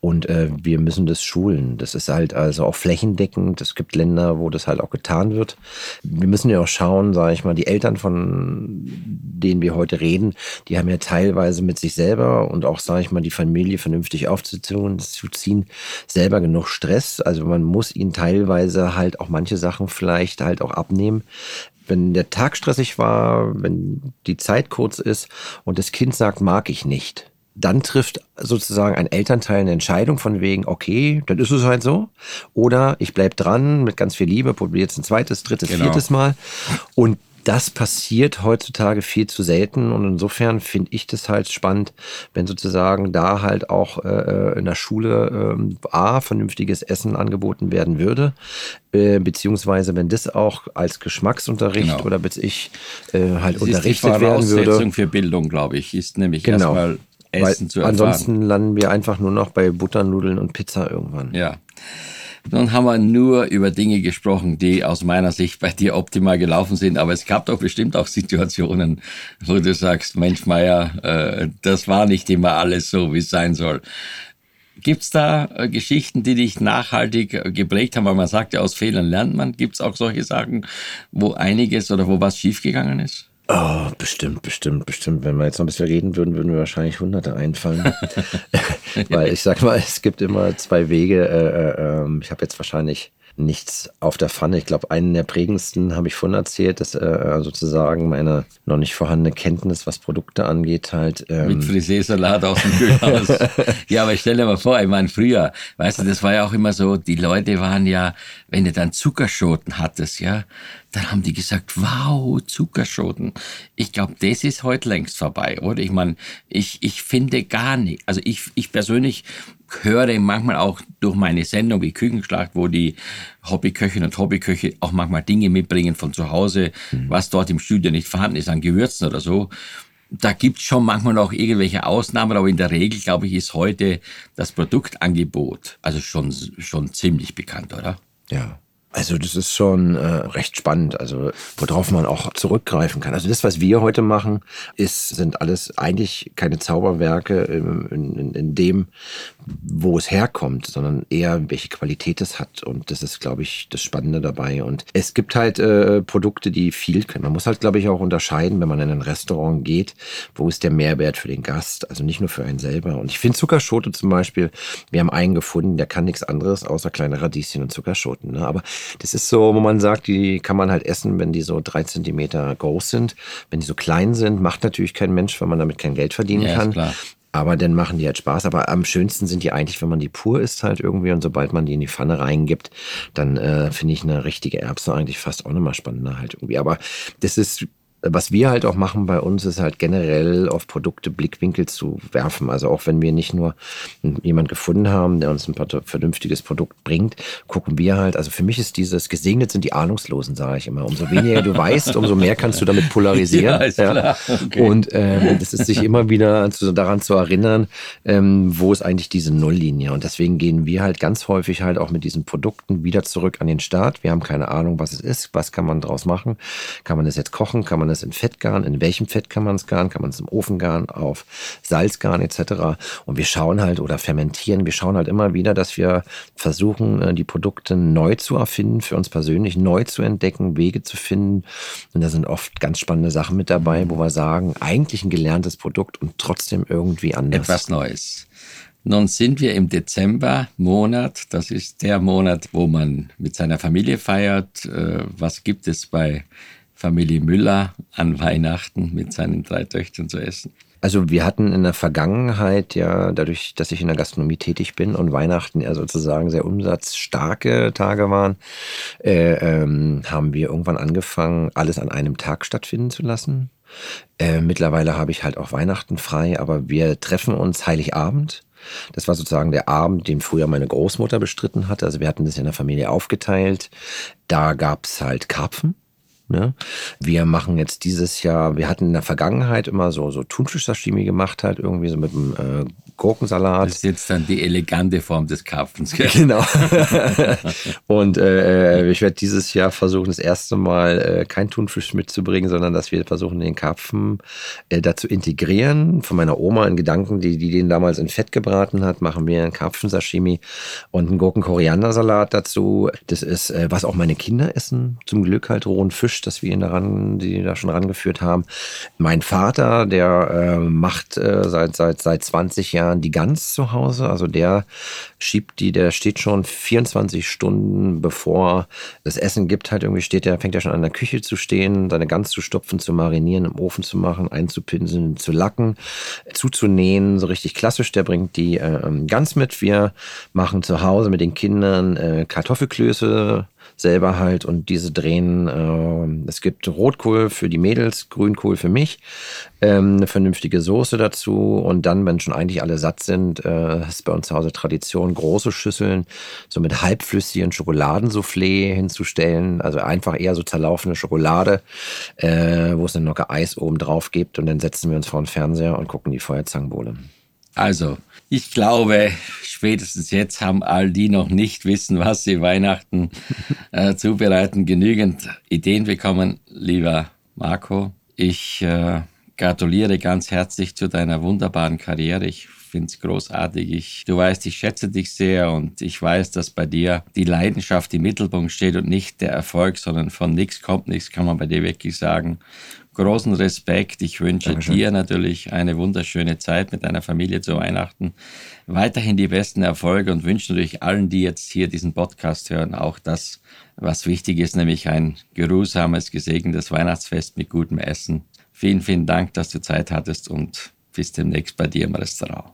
Und äh, wir müssen das schulen. Das ist halt also auch flächendeckend. Es gibt Länder, wo das halt auch getan wird. Wir müssen ja auch schauen, sage ich mal, die Eltern, von denen wir heute reden, die haben ja teilweise mit sich selber und auch, sage ich mal, die Familie vernünftig aufzuziehen, zu ziehen, selber genug Stress. Also man muss ihnen teilweise halt auch manche Sachen vielleicht halt auch abnehmen, wenn der Tag stressig war, wenn die Zeit kurz ist und das Kind sagt, mag ich nicht, dann trifft sozusagen ein Elternteil eine Entscheidung von wegen, okay, dann ist es halt so. Oder ich bleib dran mit ganz viel Liebe, probiere jetzt ein zweites, drittes, genau. viertes Mal. Und das passiert heutzutage viel zu selten und insofern finde ich das halt spannend, wenn sozusagen da halt auch äh, äh in der Schule äh, A, vernünftiges Essen angeboten werden würde, äh, beziehungsweise wenn das auch als Geschmacksunterricht genau. oder bis ich äh, halt das unterrichtet ist die werden würde. für Bildung, glaube ich, ist nämlich genau. erstmal Essen Weil zu erfahren. Ansonsten landen wir einfach nur noch bei Butternudeln und Pizza irgendwann. Ja. Nun haben wir nur über Dinge gesprochen, die aus meiner Sicht bei dir optimal gelaufen sind, aber es gab doch bestimmt auch Situationen, wo du sagst, Mensch, Meier, äh, das war nicht immer alles so, wie es sein soll. Gibt's da äh, Geschichten, die dich nachhaltig äh, geprägt haben? Weil man sagt ja, aus Fehlern lernt man. Gibt's auch solche Sachen, wo einiges oder wo was schiefgegangen ist? Oh, bestimmt, bestimmt, bestimmt. Wenn wir jetzt noch ein bisschen reden würden, würden wir wahrscheinlich Hunderte einfallen. Weil ich sag mal, es gibt immer zwei Wege. Äh, äh, ähm, ich habe jetzt wahrscheinlich nichts auf der Pfanne. Ich glaube, einen der prägendsten habe ich vorhin erzählt, dass äh, sozusagen meine noch nicht vorhandene Kenntnis, was Produkte angeht, halt. Ähm Mit Friseursalat aus dem Kühlhaus. ja, aber ich stell dir mal vor, ich meine, früher, weißt du, das war ja auch immer so, die Leute waren ja, wenn du dann Zuckerschoten hattest, ja, dann haben die gesagt, wow, Zuckerschoten. Ich glaube, das ist heute längst vorbei, oder? Ich meine, ich, ich finde gar nicht, also ich, ich persönlich höre manchmal auch durch meine Sendung wie Küchenschlacht, wo die Hobbyköchinnen und Hobbyköche auch manchmal Dinge mitbringen von zu Hause, mhm. was dort im Studio nicht vorhanden ist an Gewürzen oder so. Da gibt es schon manchmal noch irgendwelche Ausnahmen, aber in der Regel, glaube ich, ist heute das Produktangebot also schon, schon ziemlich bekannt, oder? Ja, also das ist schon äh, recht spannend, also worauf man auch zurückgreifen kann. Also das, was wir heute machen, ist, sind alles eigentlich keine Zauberwerke in, in, in dem, wo es herkommt, sondern eher welche Qualität es hat. Und das ist, glaube ich, das Spannende dabei. Und es gibt halt äh, Produkte, die viel können. Man muss halt, glaube ich, auch unterscheiden, wenn man in ein Restaurant geht, wo ist der Mehrwert für den Gast, also nicht nur für einen selber. Und ich finde Zuckerschote zum Beispiel, wir haben einen gefunden, der kann nichts anderes außer kleine Radieschen und Zuckerschoten. Ne? Aber das ist so, wo man sagt, die kann man halt essen, wenn die so drei Zentimeter groß sind. Wenn die so klein sind, macht natürlich kein Mensch, weil man damit kein Geld verdienen ja, kann. Klar. Aber dann machen die halt Spaß. Aber am schönsten sind die eigentlich, wenn man die pur isst halt irgendwie. Und sobald man die in die Pfanne reingibt, dann äh, finde ich eine richtige Erbse eigentlich fast auch nochmal spannender halt irgendwie. Aber das ist was wir halt auch machen bei uns, ist halt generell auf Produkte Blickwinkel zu werfen. Also auch wenn wir nicht nur jemand gefunden haben, der uns ein vernünftiges Produkt bringt, gucken wir halt, also für mich ist dieses, gesegnet sind die Ahnungslosen, sage ich immer. Umso weniger du weißt, umso mehr kannst du damit polarisieren. Ja, ja. Okay. Und ähm, das ist sich immer wieder zu, daran zu erinnern, ähm, wo ist eigentlich diese Nulllinie. Und deswegen gehen wir halt ganz häufig halt auch mit diesen Produkten wieder zurück an den Start. Wir haben keine Ahnung, was es ist, was kann man draus machen. Kann man das jetzt kochen, kann man das in Fett garen? In welchem Fett kann man es garen? Kann man es im Ofen garen? Auf Salz garen etc. Und wir schauen halt oder fermentieren. Wir schauen halt immer wieder, dass wir versuchen, äh, die Produkte neu zu erfinden, für uns persönlich neu zu entdecken, Wege zu finden. Und da sind oft ganz spannende Sachen mit dabei, wo wir sagen, eigentlich ein gelerntes Produkt und trotzdem irgendwie anders. Etwas Neues. Nun sind wir im Dezember-Monat. Das ist der Monat, wo man mit seiner Familie feiert. Äh, was gibt es bei Familie Müller an Weihnachten mit seinen drei Töchtern zu essen? Also wir hatten in der Vergangenheit ja, dadurch, dass ich in der Gastronomie tätig bin und Weihnachten ja sozusagen sehr umsatzstarke Tage waren, äh, ähm, haben wir irgendwann angefangen, alles an einem Tag stattfinden zu lassen. Äh, mittlerweile habe ich halt auch Weihnachten frei, aber wir treffen uns Heiligabend. Das war sozusagen der Abend, den früher meine Großmutter bestritten hatte. Also wir hatten das in der Familie aufgeteilt. Da gab es halt Karpfen Ne? Wir machen jetzt dieses Jahr, wir hatten in der Vergangenheit immer so, so Thunfisch-Sashimi gemacht, halt irgendwie so mit einem äh, Gurkensalat. Das ist jetzt dann die elegante Form des Karpfens. Gell? Genau. und äh, ich werde dieses Jahr versuchen, das erste Mal äh, kein Thunfisch mitzubringen, sondern dass wir versuchen, den Karpfen äh, dazu integrieren. Von meiner Oma in Gedanken, die, die den damals in Fett gebraten hat, machen wir einen Karpfen-Sashimi und einen Gurken-Koriander-Salat dazu. Das ist, äh, was auch meine Kinder essen, zum Glück halt rohen Fisch Fisch, dass wir ihn daran, die da schon rangeführt haben. Mein Vater, der äh, macht äh, seit, seit, seit 20 Jahren die Gans zu Hause. Also der schiebt die, der steht schon 24 Stunden bevor das Essen gibt, halt irgendwie steht der, fängt er schon an der Küche zu stehen, seine Gans zu stopfen, zu marinieren, im Ofen zu machen, einzupinseln, zu lacken, zuzunähen, so richtig klassisch. Der bringt die äh, Gans mit. Wir machen zu Hause mit den Kindern äh, Kartoffelklöße selber halt und diese drehen. Äh, es gibt Rotkohl für die Mädels, Grünkohl für mich, ähm, eine vernünftige Soße dazu und dann, wenn schon eigentlich alle satt sind, äh, ist bei uns zu Hause Tradition, große Schüsseln so mit halbflüssigen Schokoladensoufflé hinzustellen, also einfach eher so zerlaufene Schokolade, äh, wo es eine Nocke Eis oben drauf gibt und dann setzen wir uns vor den Fernseher und gucken die Feuerzangenbowle. Also, ich glaube, spätestens jetzt haben all die noch nicht wissen, was sie Weihnachten äh, zubereiten, genügend Ideen bekommen. Lieber Marco, ich äh, gratuliere ganz herzlich zu deiner wunderbaren Karriere. Ich finde es großartig. Ich, du weißt, ich schätze dich sehr und ich weiß, dass bei dir die Leidenschaft im Mittelpunkt steht und nicht der Erfolg, sondern von nichts kommt nichts, kann man bei dir wirklich sagen großen Respekt. Ich wünsche Dankeschön. dir natürlich eine wunderschöne Zeit mit deiner Familie zu Weihnachten. Weiterhin die besten Erfolge und wünsche natürlich allen, die jetzt hier diesen Podcast hören, auch das, was wichtig ist, nämlich ein geruhsames, gesegnetes Weihnachtsfest mit gutem Essen. Vielen, vielen Dank, dass du Zeit hattest und bis demnächst bei dir im Restaurant.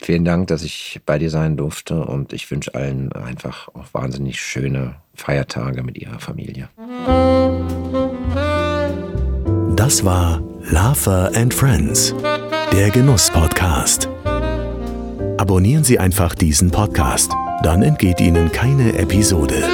Vielen Dank, dass ich bei dir sein durfte und ich wünsche allen einfach auch wahnsinnig schöne Feiertage mit ihrer Familie. Das war Lava and Friends, der Genuss-Podcast. Abonnieren Sie einfach diesen Podcast. Dann entgeht Ihnen keine Episode.